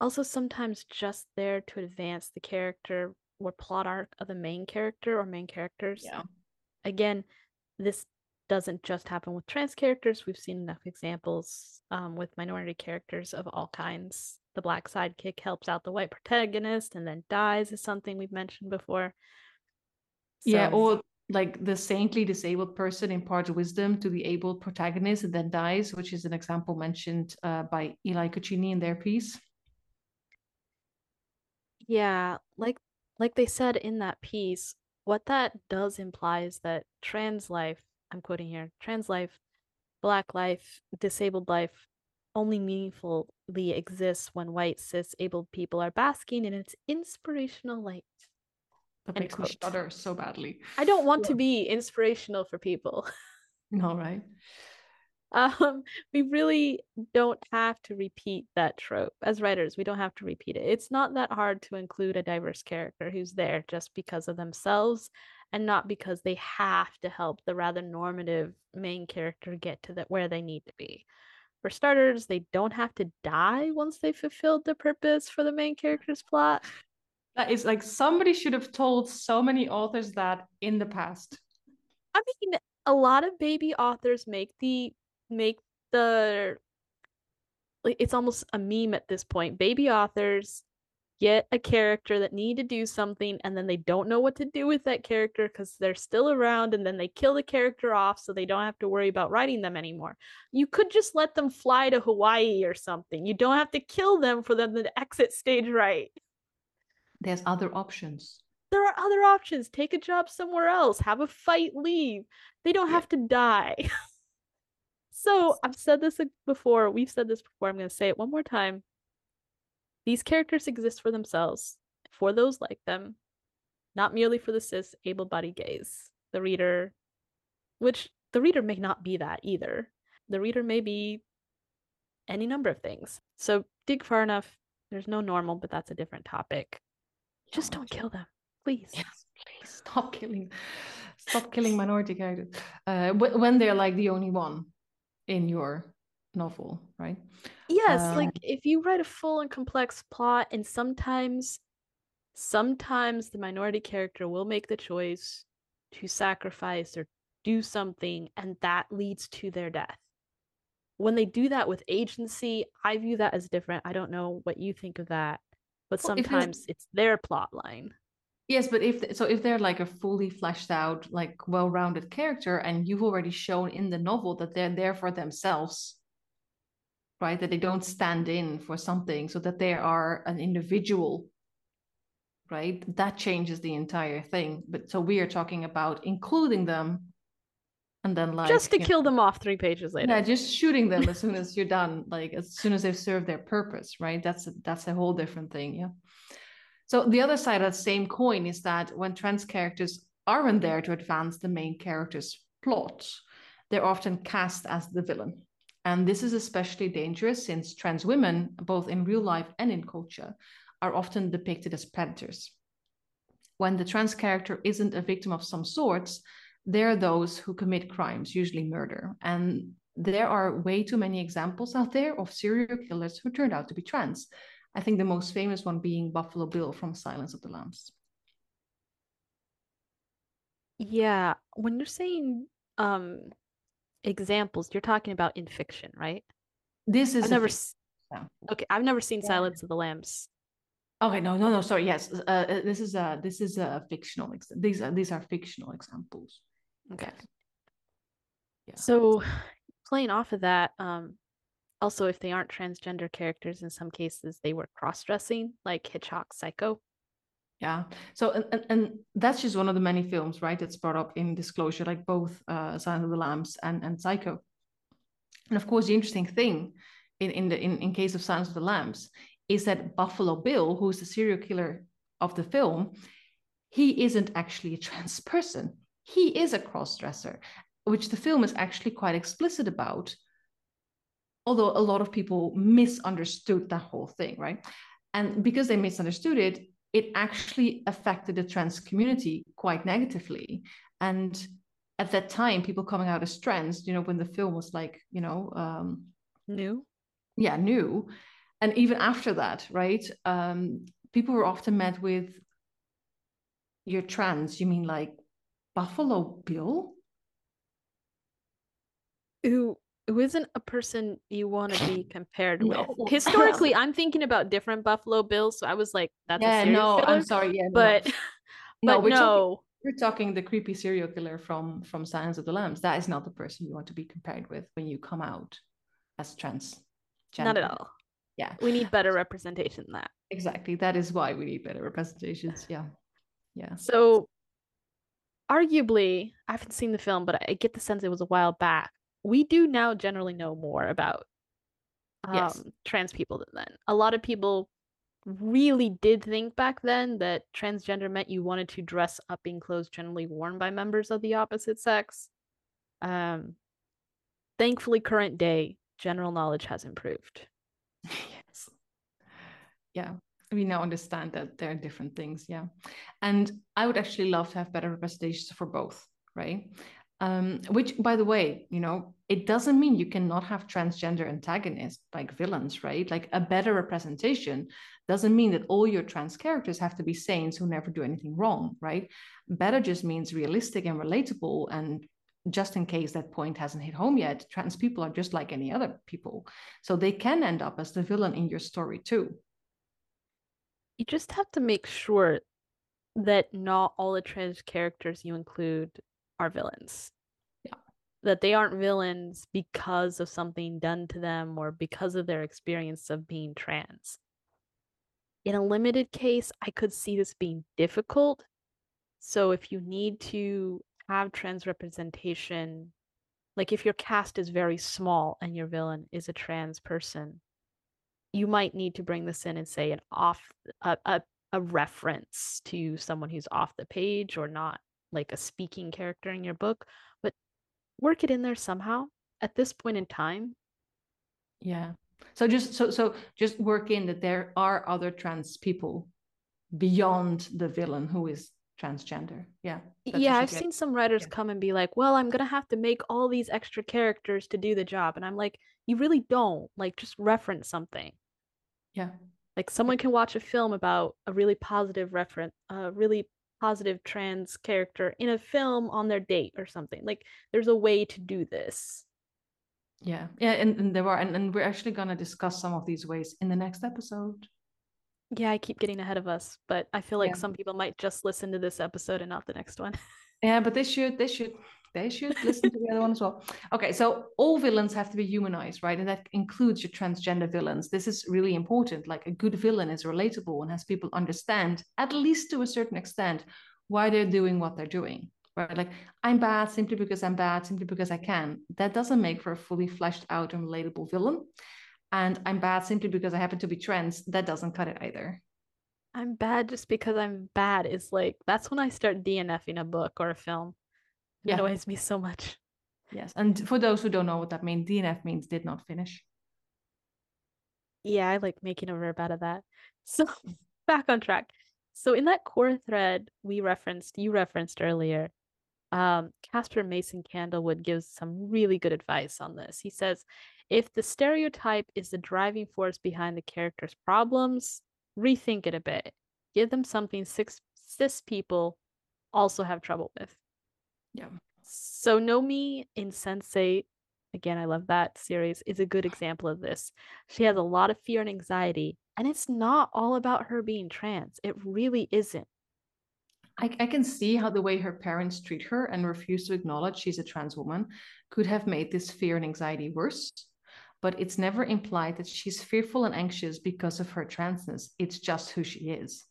also sometimes just there to advance the character or plot arc of the main character or main characters. Yeah. Again, this doesn't just happen with trans characters. We've seen enough examples um, with minority characters of all kinds. The black sidekick helps out the white protagonist and then dies is something we've mentioned before. So, yeah, or like the saintly disabled person imparts wisdom to the able protagonist and then dies, which is an example mentioned uh, by Eli Cugini in their piece. Yeah, like like they said in that piece, what that does imply is that trans life, I'm quoting here, trans life, black life, disabled life only meaningfully exists when white cis abled people are basking in its inspirational light. That makes me shudder so badly. I don't want yeah. to be inspirational for people. No, right? Um, we really don't have to repeat that trope as writers. We don't have to repeat it. It's not that hard to include a diverse character who's there just because of themselves and not because they have to help the rather normative main character get to the, where they need to be. For starters, they don't have to die once they fulfilled the purpose for the main character's plot. That is like somebody should have told so many authors that in the past. I mean, a lot of baby authors make the make the like it's almost a meme at this point. Baby authors get a character that need to do something and then they don't know what to do with that character because they're still around and then they kill the character off so they don't have to worry about writing them anymore. You could just let them fly to Hawaii or something. You don't have to kill them for them to exit stage right. There's other options. There are other options. Take a job somewhere else, have a fight, leave. They don't yeah. have to die. So I've said this before. We've said this before. I'm going to say it one more time. These characters exist for themselves, for those like them, not merely for the cis able bodied gays. The reader, which the reader may not be that either. The reader may be any number of things. So dig far enough. There's no normal, but that's a different topic. Just don't kill them, please. Yes, please stop killing, stop killing minority characters uh, when they're like the only one in your novel, right? Yes, um, like if you write a full and complex plot, and sometimes, sometimes the minority character will make the choice to sacrifice or do something, and that leads to their death. When they do that with agency, I view that as different. I don't know what you think of that, but well, sometimes it's their plot line. Yes, but if so, if they're like a fully fleshed out, like well-rounded character, and you've already shown in the novel that they're there for themselves, right? That they don't stand in for something, so that they are an individual, right? That changes the entire thing. But so we are talking about including them, and then like just to kill know, them off three pages later. Yeah, just shooting them as soon as you're done, like as soon as they've served their purpose, right? That's a, that's a whole different thing, yeah. So the other side of that same coin is that when trans characters aren't there to advance the main character's plot, they're often cast as the villain. And this is especially dangerous since trans women, both in real life and in culture, are often depicted as predators. When the trans character isn't a victim of some sorts, they're those who commit crimes, usually murder. And there are way too many examples out there of serial killers who turned out to be trans. I think the most famous one being Buffalo Bill from Silence of the Lambs. Yeah, when you're saying um examples, you're talking about in fiction, right? This is I've never Okay, I've never seen yeah. Silence of the Lambs. Okay, no, no, no. Sorry. Yes, uh, uh this is a this is a fictional. Ex- these are these are fictional examples. Okay. Yeah. So, playing off of that, um, also if they aren't transgender characters in some cases they were cross-dressing like hitchcock psycho yeah so and, and that's just one of the many films right that's brought up in disclosure like both uh silence of the lambs and and psycho and of course the interesting thing in in the in, in case of silence of the lambs is that Buffalo Bill, who's the serial killer of the film, he isn't actually a trans person. He is a cross dresser, which the film is actually quite explicit about. Although a lot of people misunderstood that whole thing, right? And because they misunderstood it, it actually affected the trans community quite negatively. And at that time, people coming out as trans, you know, when the film was like, you know, um, new. Yeah, new. And even after that, right? Um, people were often met with, you're trans, you mean like Buffalo Bill? Who who isn't a person you want to be compared no. with. Historically, I'm thinking about different Buffalo Bills, so I was like, "That's yeah, a no, killer. I'm sorry, yeah, but no, but we're no, talking, we're talking the creepy serial killer from from Silence of the Lambs. That is not the person you want to be compared with when you come out as trans. Not at all. Yeah, we need better representation than that. Exactly. That is why we need better representations. Yeah, yeah. So, arguably, I haven't seen the film, but I get the sense it was a while back we do now generally know more about um, yes. trans people than then. A lot of people really did think back then that transgender meant you wanted to dress up in clothes generally worn by members of the opposite sex. Um, thankfully, current day general knowledge has improved. yes. Yeah, we now understand that there are different things. Yeah, and I would actually love to have better representations for both. Right. Um, which, by the way, you know, it doesn't mean you cannot have transgender antagonists like villains, right? Like a better representation doesn't mean that all your trans characters have to be saints who never do anything wrong, right? Better just means realistic and relatable. And just in case that point hasn't hit home yet, trans people are just like any other people. So they can end up as the villain in your story too. You just have to make sure that not all the trans characters you include are villains. Yeah. That they aren't villains because of something done to them or because of their experience of being trans. In a limited case, I could see this being difficult. So if you need to have trans representation, like if your cast is very small and your villain is a trans person, you might need to bring this in and say an off a, a, a reference to someone who's off the page or not like a speaking character in your book, but work it in there somehow at this point in time. Yeah. So just so so just work in that there are other trans people beyond the villain who is transgender. Yeah. Yeah, I've seen some writers yeah. come and be like, "Well, I'm going to have to make all these extra characters to do the job." And I'm like, "You really don't. Like just reference something." Yeah. Like someone can watch a film about a really positive reference, a really positive trans character in a film on their date or something. Like there's a way to do this. Yeah. Yeah. And, and there are, and, and we're actually going to discuss some of these ways in the next episode. Yeah, I keep getting ahead of us, but I feel like yeah. some people might just listen to this episode and not the next one. yeah, but they should, they should, they should listen to the other one as well. Okay, so all villains have to be humanized, right? And that includes your transgender villains. This is really important. Like a good villain is relatable and has people understand, at least to a certain extent, why they're doing what they're doing. Right? Like I'm bad simply because I'm bad, simply because I can. That doesn't make for a fully fleshed out and relatable villain. And I'm bad simply because I happen to be trans. That doesn't cut it either. I'm bad just because I'm bad is like that's when I start DNFing a book or a film. Yeah. annoys me so much. Yes. And for those who don't know what that means, DNF means did not finish. Yeah, I like making a verb out of that. So back on track. So in that Quora thread we referenced, you referenced earlier, um, Caspar Mason Candlewood gives some really good advice on this. He says, if the stereotype is the driving force behind the character's problems, rethink it a bit. Give them something cis people also have trouble with. Yeah. So Nomi in Sense8, again, I love that series, is a good ah. example of this. She has a lot of fear and anxiety, and it's not all about her being trans. It really isn't. I, I can see how the way her parents treat her and refuse to acknowledge she's a trans woman could have made this fear and anxiety worse. But it's never implied that she's fearful and anxious because of her transness. It's just who she is.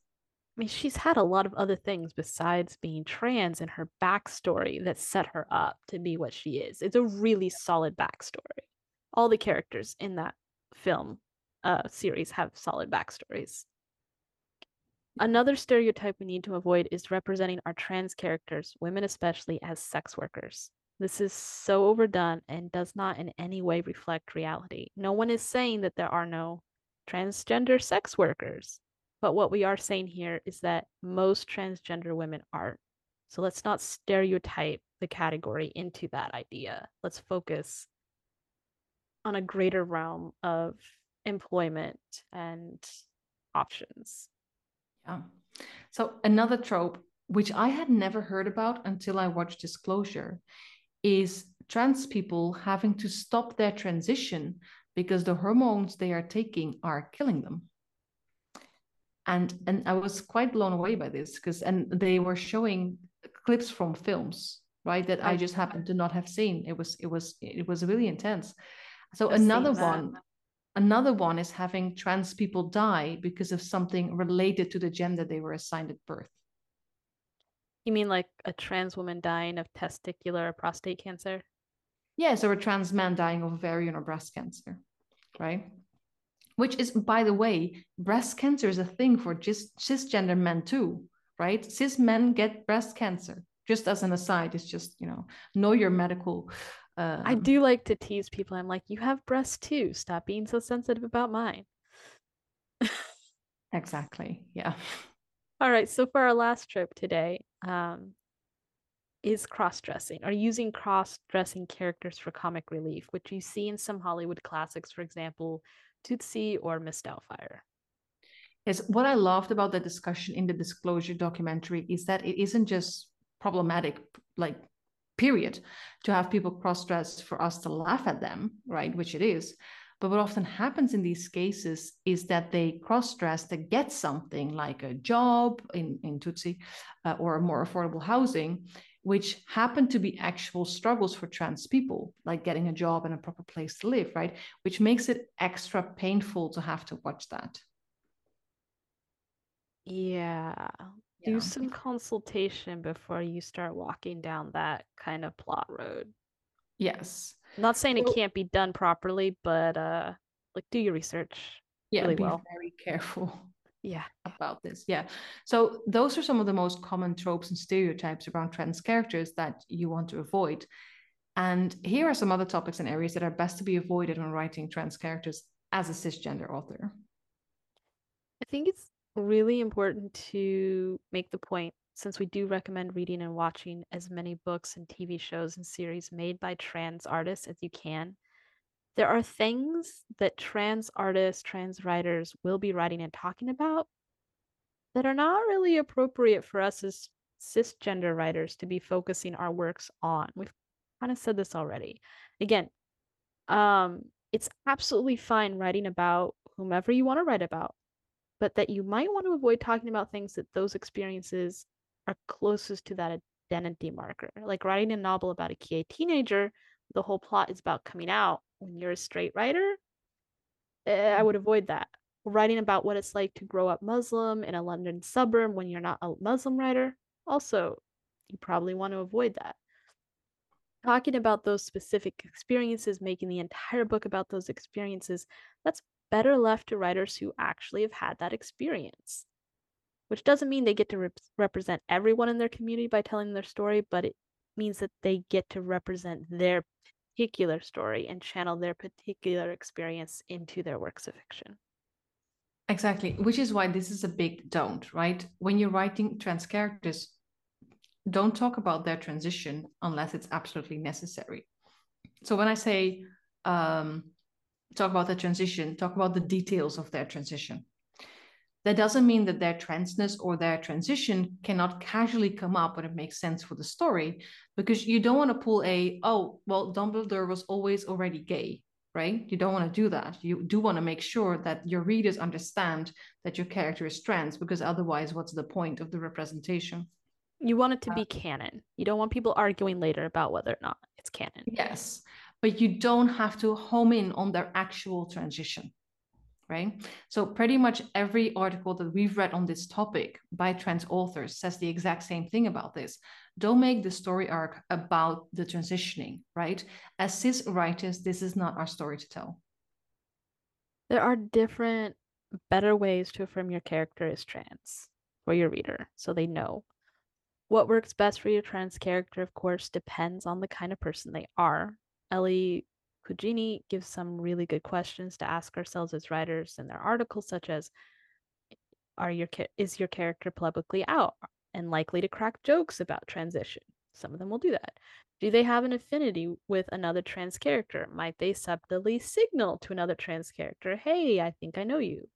I mean, she's had a lot of other things besides being trans in her backstory that set her up to be what she is. It's a really solid backstory. All the characters in that film uh, series have solid backstories. Another stereotype we need to avoid is representing our trans characters, women especially, as sex workers. This is so overdone and does not in any way reflect reality. No one is saying that there are no transgender sex workers, but what we are saying here is that most transgender women aren't. So let's not stereotype the category into that idea. Let's focus on a greater realm of employment and options. Yeah. So another trope, which I had never heard about until I watched Disclosure, is trans people having to stop their transition because the hormones they are taking are killing them. And and I was quite blown away by this because and they were showing clips from films, right? That I oh. just happened to not have seen. It was it was it was really intense. So I've another one, another one is having trans people die because of something related to the gender they were assigned at birth. You mean like a trans woman dying of testicular or prostate cancer? Yes, or a trans man dying of ovarian or breast cancer, right? Which is, by the way, breast cancer is a thing for just cisgender men too, right? Cis men get breast cancer. Just as an aside, it's just you know know your medical um, I do like to tease people. I'm like, you have breasts too. Stop being so sensitive about mine. exactly. Yeah. All right. So for our last trip today, um, is cross dressing or using cross dressing characters for comic relief, which you see in some Hollywood classics, for example, Tootsie or Miss Doubtfire. Yes, what I loved about the discussion in the disclosure documentary is that it isn't just problematic, like period to have people cross dress for us to laugh at them, right? Which it is. But what often happens in these cases is that they cross dress to get something like a job in, in Tootsie uh, or more affordable housing, which happen to be actual struggles for trans people, like getting a job and a proper place to live, right? Which makes it extra painful to have to watch that. Yeah, do some consultation before you start walking down that kind of plot road. Yes. I'm not saying it can't be done properly, but uh like do your research. Yeah, really be well. very careful. Yeah. About this. Yeah. So those are some of the most common tropes and stereotypes around trans characters that you want to avoid. And here are some other topics and areas that are best to be avoided when writing trans characters as a cisgender author. I think it's really important to make the point since we do recommend reading and watching as many books and TV shows and series made by trans artists as you can. There are things that trans artists, trans writers will be writing and talking about that are not really appropriate for us as cisgender writers to be focusing our works on. We've kind of said this already. Again, um, it's absolutely fine writing about whomever you want to write about but that you might want to avoid talking about things that those experiences are closest to that identity marker. Like writing a novel about a gay teenager, the whole plot is about coming out. When you're a straight writer, eh, I would avoid that. Writing about what it's like to grow up Muslim in a London suburb when you're not a Muslim writer, also, you probably want to avoid that. Talking about those specific experiences, making the entire book about those experiences, that's better left to writers who actually have had that experience. Which doesn't mean they get to rep- represent everyone in their community by telling their story, but it means that they get to represent their particular story and channel their particular experience into their works of fiction. Exactly, which is why this is a big don't, right? When you're writing trans characters, don't talk about their transition unless it's absolutely necessary. So when I say um, talk about the transition, talk about the details of their transition. That doesn't mean that their transness or their transition cannot casually come up when it makes sense for the story, because you don't want to pull a, oh, well, Dumbledore was always already gay, right? You don't want to do that. You do want to make sure that your readers understand that your character is trans, because otherwise, what's the point of the representation? You want it to be uh, canon. You don't want people arguing later about whether or not it's canon. Yes but you don't have to home in on their actual transition right? So pretty much every article that we've read on this topic by trans authors says the exact same thing about this. Don't make the story arc about the transitioning, right? As cis writers, this is not our story to tell. There are different, better ways to affirm your character is trans for your reader so they know. What works best for your trans character, of course, depends on the kind of person they are. Ellie Cugini gives some really good questions to ask ourselves as writers in their articles, such as are your is your character publicly out and likely to crack jokes about transition? Some of them will do that. Do they have an affinity with another trans character? Might they subtly signal to another trans character, hey, I think I know you?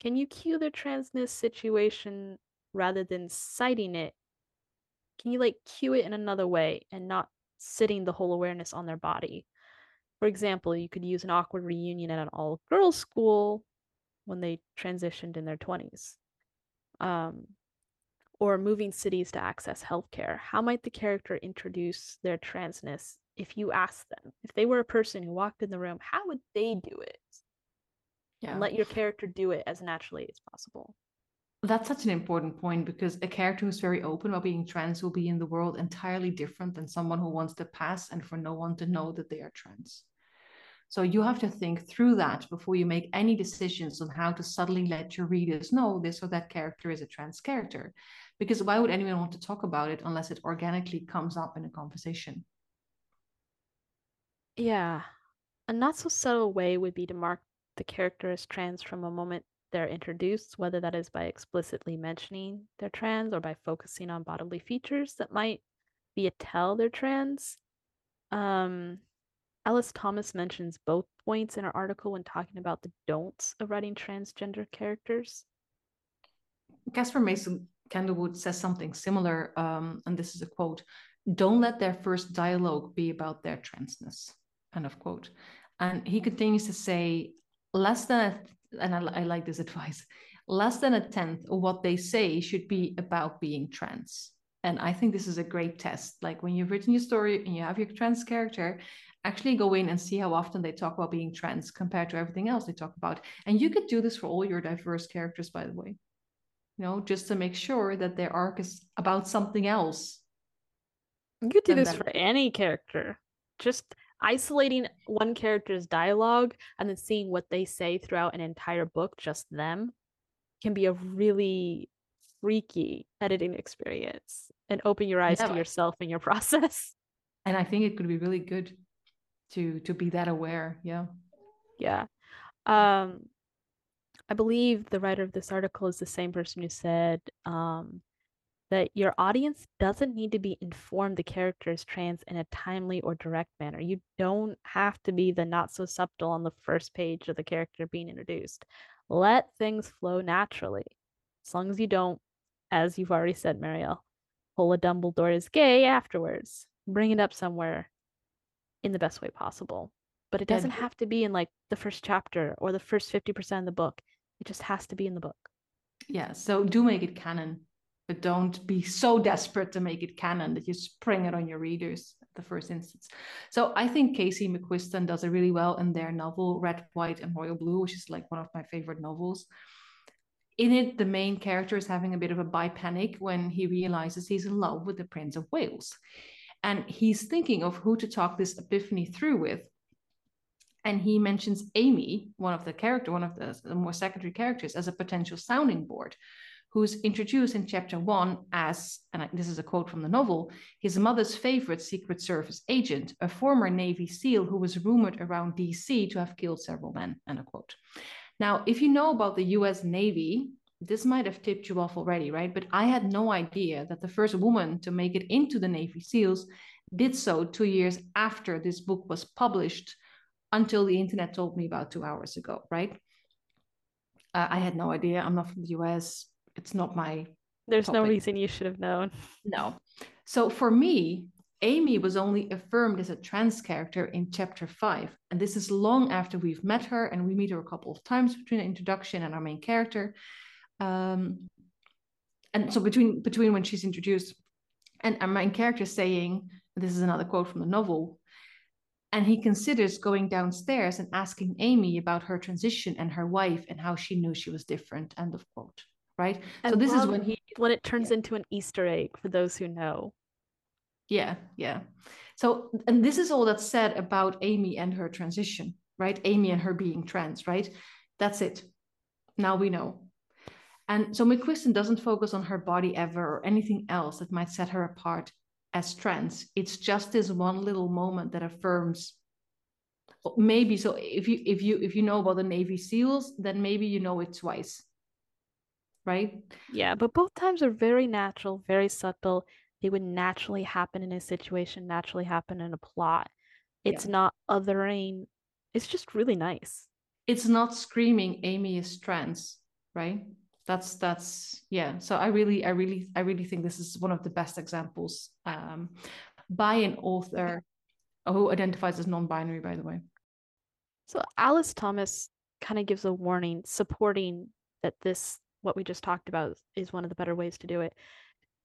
Can you cue their transness situation rather than citing it? Can you like cue it in another way and not sitting the whole awareness on their body? For example, you could use an awkward reunion at an all girls school when they transitioned in their 20s. Um, or moving cities to access healthcare. How might the character introduce their transness if you ask them? If they were a person who walked in the room, how would they do it? Yeah. And let your character do it as naturally as possible. That's such an important point because a character who's very open about being trans will be in the world entirely different than someone who wants to pass and for no one to know that they are trans. So you have to think through that before you make any decisions on how to subtly let your readers know this or that character is a trans character. Because why would anyone want to talk about it unless it organically comes up in a conversation? Yeah. A not so subtle way would be to mark the character as trans from a moment they're introduced, whether that is by explicitly mentioning they're trans or by focusing on bodily features that might be a tell they're trans. Um, Alice Thomas mentions both points in her article when talking about the don'ts of writing transgender characters. Casper Mason Candlewood says something similar, um, and this is a quote Don't let their first dialogue be about their transness. End of quote. And he continues to say, less than, a, and I, I like this advice, less than a tenth of what they say should be about being trans. And I think this is a great test. Like when you've written your story and you have your trans character, actually go in and see how often they talk about being trans compared to everything else they talk about. And you could do this for all your diverse characters, by the way you know, just to make sure that their arc is about something else. You could do this for any character. Just isolating one character's dialogue and then seeing what they say throughout an entire book, just them, can be a really freaky editing experience and open your eyes yeah, to yourself and your process. And I think it could be really good to to be that aware. Yeah. Yeah. Um I believe the writer of this article is the same person who said um, that your audience doesn't need to be informed the character is trans in a timely or direct manner. You don't have to be the not so subtle on the first page of the character being introduced. Let things flow naturally. As long as you don't, as you've already said, Marielle, pull a Dumbledore is gay afterwards. Bring it up somewhere in the best way possible. But it doesn't have to be in like the first chapter or the first 50% of the book. It just has to be in the book. Yeah. So do make it canon, but don't be so desperate to make it canon that you spring it on your readers at the first instance. So I think Casey McQuiston does it really well in their novel Red, White, and Royal Blue, which is like one of my favorite novels. In it, the main character is having a bit of a bi panic when he realizes he's in love with the Prince of Wales. And he's thinking of who to talk this epiphany through with and he mentions Amy, one of the character, one of the, more secondary characters, as a potential sounding board, who's introduced in chapter one as, and this is a quote from the novel, his mother's favorite Secret Service agent, a former Navy SEAL who was rumored around DC to have killed several men. End of quote. Now, if you know about the U.S. Navy, this might have tipped you off already, right? But I had no idea that the first woman to make it into the Navy SEALs did so two years after this book was published until the internet told me about two hours ago, right? Uh, I had no idea. I'm not from the US. It's not my. There's topic. no reason you should have known. No. So for me, Amy was only affirmed as a trans character in chapter five. And this is long after we've met her, and we meet her a couple of times between the introduction and our main character. Um, and so between between when she's introduced and our main character saying, this is another quote from the novel, and he considers going downstairs and asking Amy about her transition and her wife and how she knew she was different. End of quote. Right. And so this is when he when it turns yeah. into an Easter egg for those who know. Yeah, yeah. So and this is all that's said about Amy and her transition, right? Amy and her being trans, right? That's it. Now we know. And so McQuiston doesn't focus on her body ever or anything else that might set her apart as trans. It's just this one little moment that affirms oh, maybe so if you if you if you know about the Navy SEALs, then maybe you know it twice. Right? Yeah, but both times are very natural, very subtle. They would naturally happen in a situation, naturally happen in a plot. It's yeah. not othering. It's just really nice. It's not screaming Amy is trans, right? that's that's yeah so i really i really i really think this is one of the best examples um, by an author who identifies as non-binary by the way so alice thomas kind of gives a warning supporting that this what we just talked about is one of the better ways to do it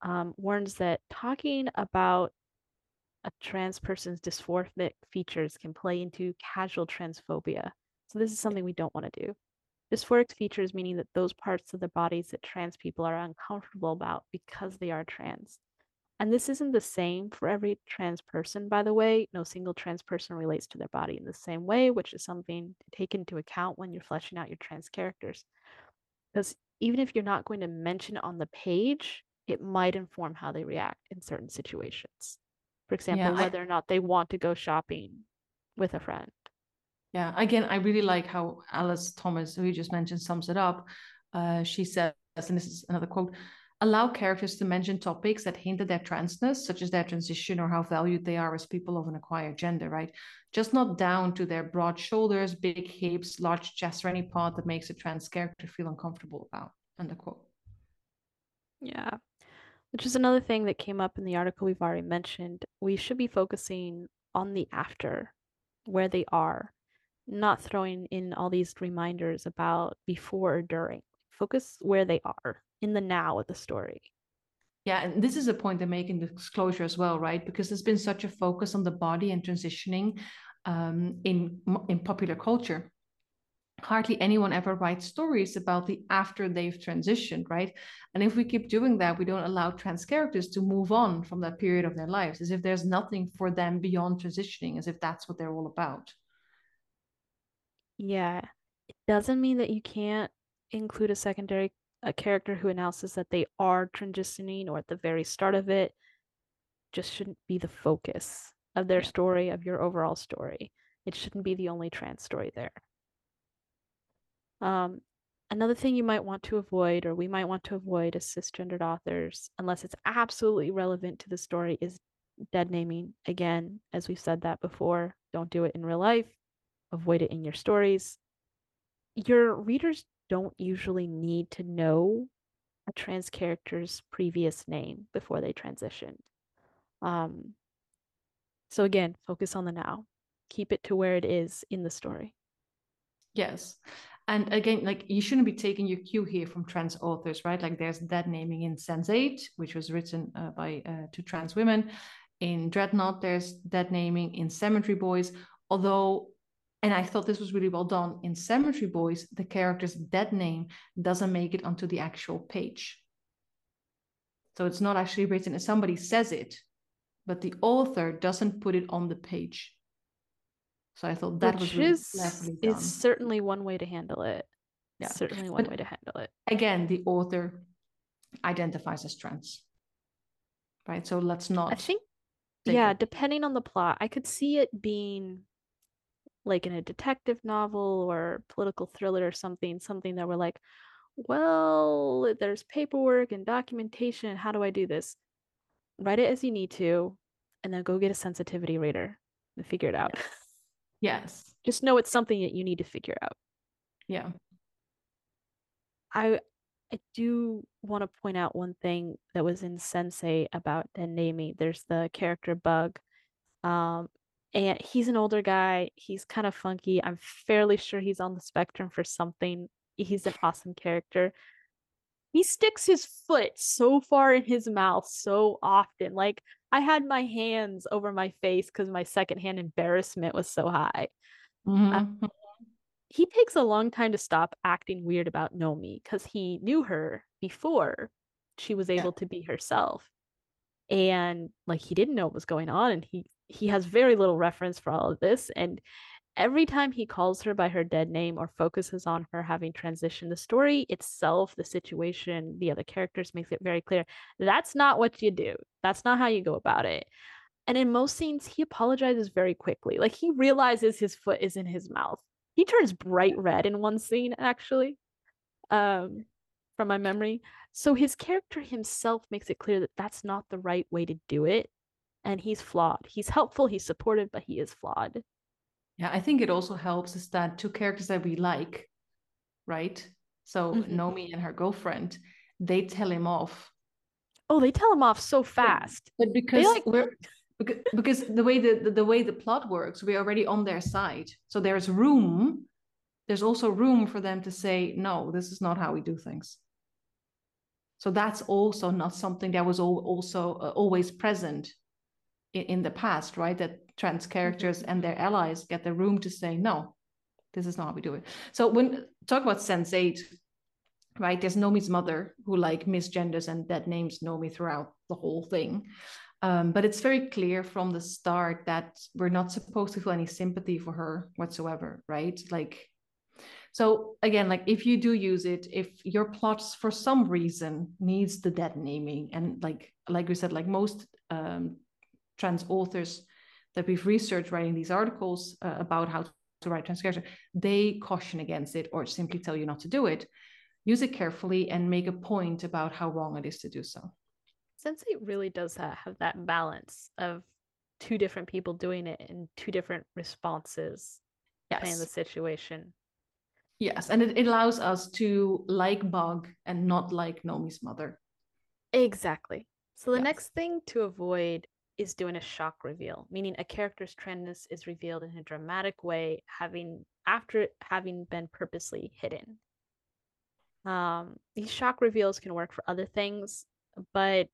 um, warns that talking about a trans person's dysmorphic features can play into casual transphobia so this is something we don't want to do Dysphoric features meaning that those parts of the bodies that trans people are uncomfortable about because they are trans. And this isn't the same for every trans person, by the way. No single trans person relates to their body in the same way, which is something to take into account when you're fleshing out your trans characters. Because even if you're not going to mention it on the page, it might inform how they react in certain situations. For example, yeah, I... whether or not they want to go shopping with a friend. Yeah, again, I really like how Alice Thomas, who you just mentioned, sums it up. Uh, she says, and this is another quote allow characters to mention topics that hint at their transness, such as their transition or how valued they are as people of an acquired gender, right? Just not down to their broad shoulders, big hips, large chest, or any part that makes a trans character feel uncomfortable about. End quote. Yeah. Which is another thing that came up in the article we've already mentioned. We should be focusing on the after, where they are, not throwing in all these reminders about before or during. Focus where they are in the now of the story. Yeah, and this is a point they make in the disclosure as well, right? Because there's been such a focus on the body and transitioning um, in in popular culture. Hardly anyone ever writes stories about the after they've transitioned, right? And if we keep doing that, we don't allow trans characters to move on from that period of their lives, as if there's nothing for them beyond transitioning, as if that's what they're all about. Yeah. It doesn't mean that you can't include a secondary a character who announces that they are transitioning or at the very start of it. Just shouldn't be the focus of their story, of your overall story. It shouldn't be the only trans story there. Um, another thing you might want to avoid, or we might want to avoid as cisgendered authors, unless it's absolutely relevant to the story, is dead naming. Again, as we've said that before, don't do it in real life avoid it in your stories. Your readers don't usually need to know a trans character's previous name before they transition. Um, so again, focus on the now. Keep it to where it is in the story. Yes. And again, like you shouldn't be taking your cue here from trans authors, right? Like there's dead naming in Sense8, which was written uh, by uh, two trans women. In Dreadnought, there's dead naming in Cemetery Boys. Although and I thought this was really well done. In Cemetery Boys, the character's dead name doesn't make it onto the actual page. So it's not actually written as somebody says it, but the author doesn't put it on the page. So I thought that Which was really is, is certainly one way to handle it. Yeah. Certainly one but way to handle it. Again, the author identifies as trans. Right. So let's not I think yeah, it. depending on the plot, I could see it being like in a detective novel or political thriller or something, something that we're like, well, there's paperwork and documentation. How do I do this? Write it as you need to, and then go get a sensitivity reader and figure it out. Yes. Just know it's something that you need to figure out. Yeah. I I do want to point out one thing that was in Sense8 about dead naming. There's the character bug. Um, and he's an older guy. He's kind of funky. I'm fairly sure he's on the spectrum for something. He's an awesome character. He sticks his foot so far in his mouth so often. Like I had my hands over my face because my secondhand embarrassment was so high. Mm-hmm. Uh, he takes a long time to stop acting weird about Nomi because he knew her before she was able yeah. to be herself. And like he didn't know what was going on and he he has very little reference for all of this and every time he calls her by her dead name or focuses on her having transitioned, the story itself, the situation, the other characters makes it very clear that's not what you do. That's not how you go about it. And in most scenes, he apologizes very quickly. Like he realizes his foot is in his mouth. He turns bright red in one scene, actually, um, from my memory. So his character himself makes it clear that that's not the right way to do it. And he's flawed. He's helpful, he's supportive, but he is flawed. Yeah, I think it also helps is that two characters that we like, right? So mm-hmm. Nomi and her girlfriend, they tell him off. Oh, they tell him off so fast. But, because like... we're because, because the way the, the, the way the plot works, we're already on their side. So there's room. There's also room for them to say, no, this is not how we do things. So that's also not something that was also uh, always present in, in the past, right? That trans characters and their allies get the room to say, no, this is not how we do it. So when talk about Sense8, right? There's Nomi's mother who like misgenders and dead names Nomi throughout the whole thing. Um, but it's very clear from the start that we're not supposed to feel any sympathy for her whatsoever, right? Like, so again, like if you do use it, if your plot for some reason needs the dead naming, and like like we said, like most um, trans authors that we've researched writing these articles uh, about how to write trans character, they caution against it or simply tell you not to do it. Use it carefully and make a point about how wrong it is to do so. Sense8 really does have that balance of two different people doing it in two different responses yes. the situation. Yes, and it, it allows us to like Bug and not like Nomi's mother. Exactly. So the yes. next thing to avoid is doing a shock reveal, meaning a character's transness is revealed in a dramatic way, having after having been purposely hidden. Um, these shock reveals can work for other things, but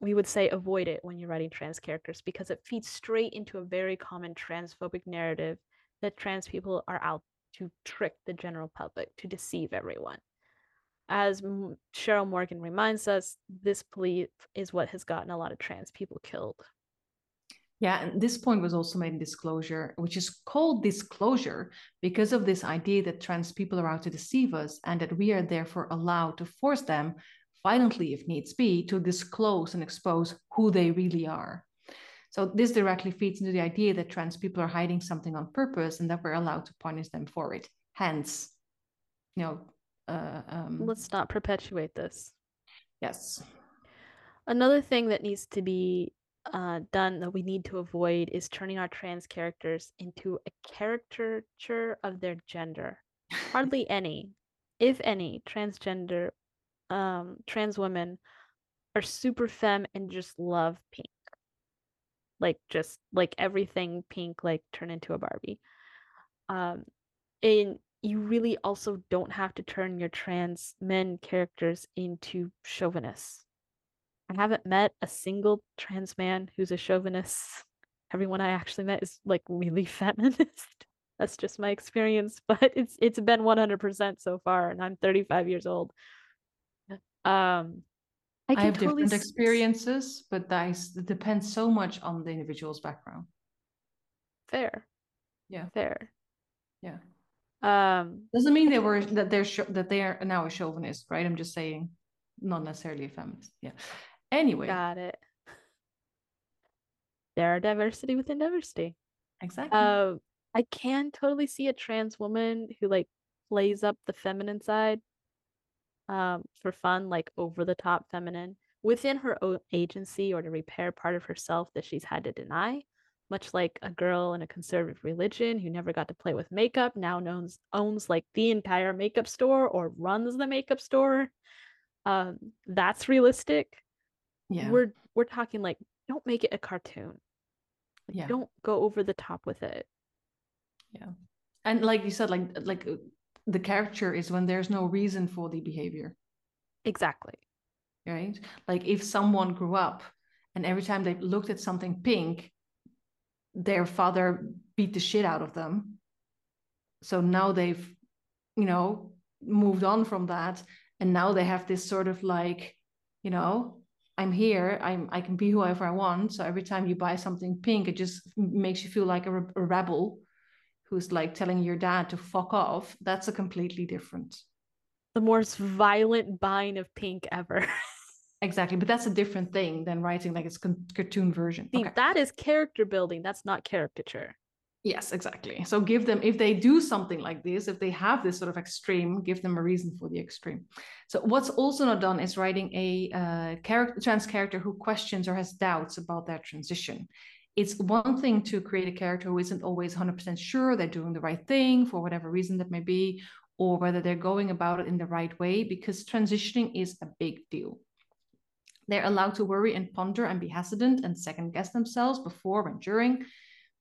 we would say avoid it when you're writing trans characters because it feeds straight into a very common transphobic narrative that trans people are out to trick the general public, to deceive everyone. As Cheryl Morgan reminds us, this belief is what has gotten a lot of trans people killed. Yeah, and this point was also made in disclosure, which is called disclosure because of this idea that trans people are out to deceive us and that we are therefore allowed to force them, violently if needs be, to disclose and expose who they really are. So this directly feeds into the idea that trans people are hiding something on purpose and that we're allowed to punish them for it. Hence, you know, uh, um, let's not perpetuate this. Yes. Another thing that needs to be uh, done that we need to avoid is turning our trans characters into a caricature of their gender. Hardly any, if any, transgender um, trans women are super femme and just love pink. Like just like everything pink, like turn into a Barbie. Um, and you really also don't have to turn your trans men characters into chauvinists. I haven't met a single trans man who's a chauvinist. Everyone I actually met is like really feminist. That's just my experience, but it's it's been 100% so far and I'm 35 years old. Um I, I have totally different experiences, but that depends so much on the individual's background. Fair. Yeah. Fair. Yeah. Um, Doesn't mean they were that they're that they are now a chauvinist, right? I'm just saying, not necessarily a feminist. Yeah. Anyway, got it. There are diversity within diversity. Exactly. Uh, I can totally see a trans woman who like plays up the feminine side, um, for fun, like over the top feminine within her own agency or to repair part of herself that she's had to deny much like a girl in a conservative religion who never got to play with makeup now owns owns like the entire makeup store or runs the makeup store um that's realistic. Yeah. We're we're talking like don't make it a cartoon. Yeah. don't go over the top with it. Yeah. And like you said like like uh, the character is when there's no reason for the behavior. Exactly. Right? Like if someone grew up and every time they looked at something pink their father beat the shit out of them. So now they've, you know, moved on from that. And now they have this sort of like, you know, I'm here, I'm I can be whoever I want. So every time you buy something pink, it just makes you feel like a, a rebel who's like telling your dad to fuck off, that's a completely different. The most violent buying of pink ever. exactly, but that's a different thing than writing like it's cartoon version. See, okay. that is character building. That's not caricature. Yes, exactly. So give them, if they do something like this, if they have this sort of extreme, give them a reason for the extreme. So what's also not done is writing a uh, character, trans character who questions or has doubts about their transition. It's one thing to create a character who isn't always 100% sure they're doing the right thing for whatever reason that may be, or whether they're going about it in the right way, because transitioning is a big deal. They're allowed to worry and ponder and be hesitant and second guess themselves before and during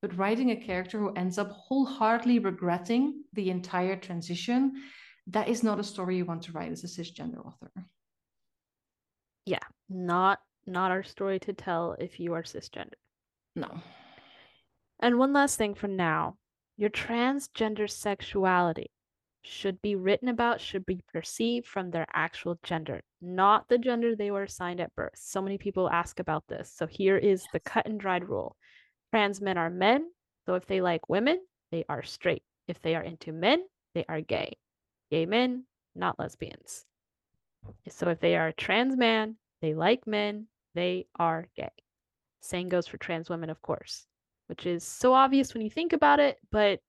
but writing a character who ends up wholeheartedly regretting the entire transition, that is not a story you want to write as a cisgender author. Yeah, not not our story to tell if you are cisgender. No. And one last thing for now. Your transgender sexuality should be written about, should be perceived from their actual gender, not the gender they were assigned at birth. So many people ask about this. So here is the cut and dried rule. Trans men are men, so if they like women, they are straight. If they are into men, they are gay. Gay men, not lesbians. So if they are a trans man, they like men, they are gay. Same goes for trans women, of course, which is so obvious when you think about it, but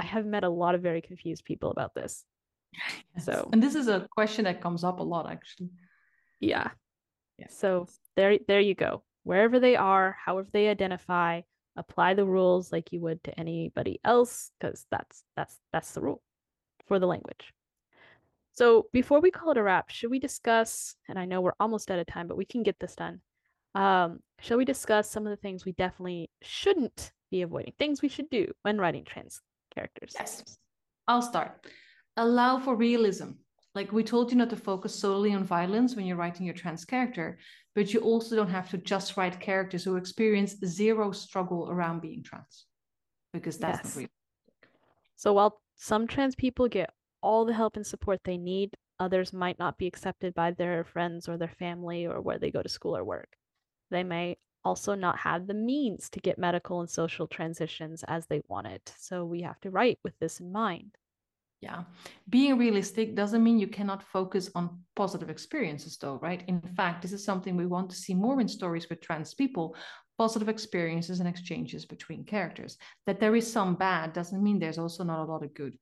I have met a lot of very confused people about this. Yes. So, and this is a question that comes up a lot, actually. Yeah. yeah. So there, there you go. Wherever they are, however they identify, apply the rules like you would to anybody else because that's that's that's the rule for the language so before we call it a wrap should we discuss and i know we're almost out of time but we can get this done um shall we discuss some of the things we definitely shouldn't be avoiding things we should do when writing trans characters yes i'll start allow for realism like we told you not to focus solely on violence when you're writing your trans character, but you also don't have to just write characters who experience zero struggle around being trans, because that's yes. not real. So while some trans people get all the help and support they need, others might not be accepted by their friends or their family or where they go to school or work. They may also not have the means to get medical and social transitions as they wanted. So we have to write with this in mind. Yeah. Being realistic doesn't mean you cannot focus on positive experiences, though, right? In fact, this is something we want to see more in stories with trans people positive experiences and exchanges between characters. That there is some bad doesn't mean there's also not a lot of good.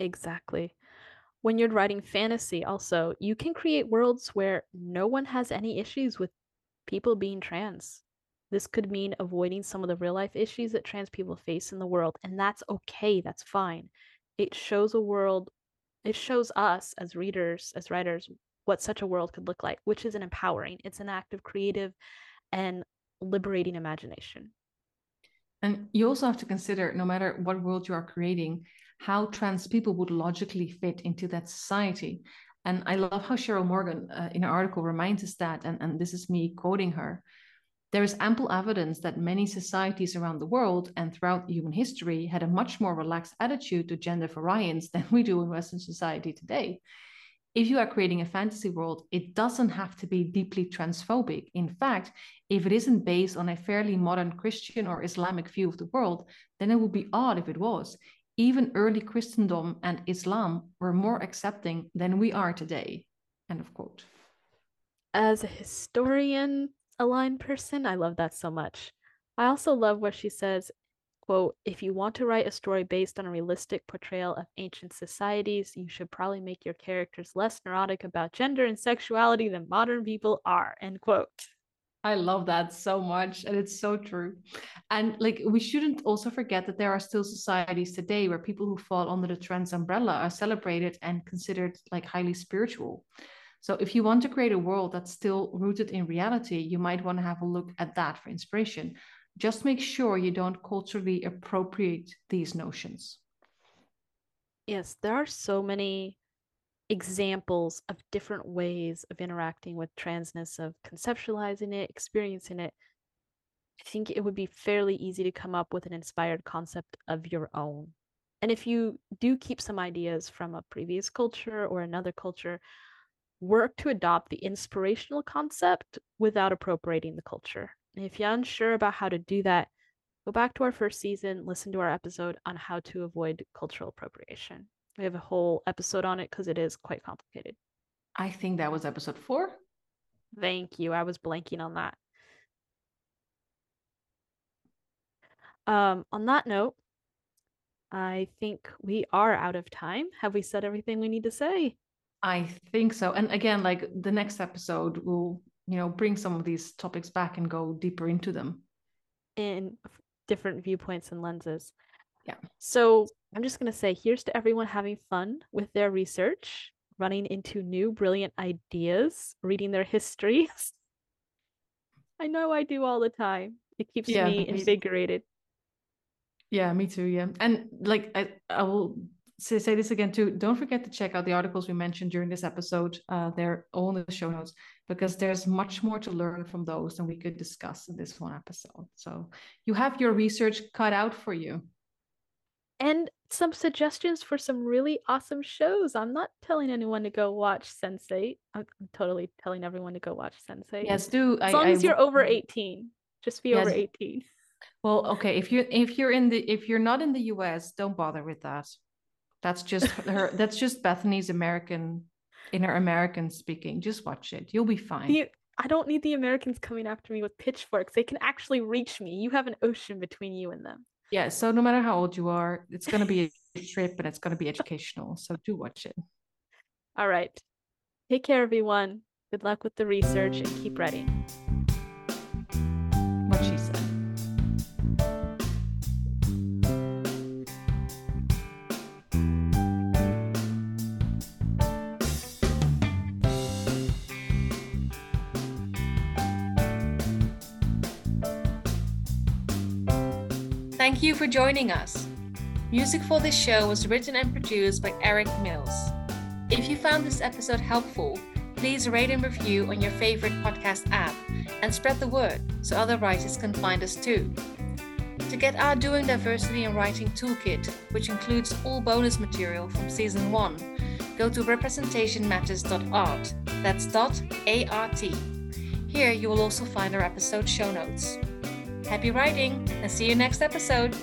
Exactly. When you're writing fantasy, also, you can create worlds where no one has any issues with people being trans. This could mean avoiding some of the real life issues that trans people face in the world, and that's okay, that's fine. It shows a world it shows us as readers as writers what such a world could look like which is an empowering it's an act of creative and liberating imagination. And you also have to consider no matter what world you are creating how trans people would logically fit into that society and i love how cheryl morgan uh, in her article reminds us that and, and this is me quoting her there is ample evidence that many societies around the world and throughout human history had a much more relaxed attitude to gender variance than we do in Western society today. If you are creating a fantasy world, it doesn't have to be deeply transphobic. In fact, if it isn't based on a fairly modern Christian or Islamic view of the world, then it would be odd if it was. Even early Christendom and Islam were more accepting than we are today. End of quote. As a historian, aligned person. I love that so much. I also love where she says, quote, if you want to write a story based on a realistic portrayal of ancient societies, you should probably make your characters less neurotic about gender and sexuality than modern people are, end quote. I love that so much. And it's so true. And like, we shouldn't also forget that there are still societies today where people who fall under the trans umbrella are celebrated and considered like highly spiritual. So if you want to create a world that's still rooted in reality, you might want to have a look at that for inspiration. Just make sure you don't culturally appropriate these notions. Yes, there are so many examples of different ways of interacting with transness, of conceptualizing it, experiencing it. I think it would be fairly easy to come up with an inspired concept of your own. And if you do keep some ideas from a previous culture or another culture, work to adopt the inspirational concept without appropriating the culture. And if you're unsure about how to do that, go back to our first season, listen to our episode on how to avoid cultural appropriation. We have a whole episode on it because it is quite complicated. I think that was episode four. Thank you. I was blanking on that. Um, on that note, I think we are out of time. Have we said everything we need to say? I think so. And again, like the next episode will, you know, bring some of these topics back and go deeper into them. In different viewpoints and lenses. Yeah. So I'm just going to say here's to everyone having fun with their research, running into new brilliant ideas, reading their histories. I know I do all the time. It keeps Yeah, me invigorated. Yeah, me too. Yeah. And like I, I will say, say this again too. Don't forget to check out the articles we mentioned during this episode. Uh, they're all in the show notes because there's much more to learn from those than we could discuss in this one episode. So you have your research cut out for you. And some suggestions for some really awesome shows. I'm not telling anyone to go watch Sense8. I'm I'm totally telling everyone to go watch Sense8. Yes, do. As long as you're over 18. Just be over 18. Well, okay. If you if you're in the if you're not in the US, don't bother with that. That's just her. that's just Bethany's American, in her American speaking. Just watch it. You'll be fine. The, I don't need the Americans coming after me with pitchforks. They can actually reach me. You have an ocean between you and them. Yeah. So no matter how old you are, it's gonna be a trip and it's gonna be educational. So do watch it. All right. Take care, everyone. Good luck with the research and keep writing. Thank you for joining us. Music for this show was written and produced by Eric Mills. If you found this episode helpful, please rate and review on your favorite podcast app and spread the word so other writers can find us too. To get our Doing Diversity in Writing Toolkit, which includes all bonus material from season 1, go to representationmatters.art. That's dot A-R-T. Here you will also find our episode show notes. Happy writing and see you next episode!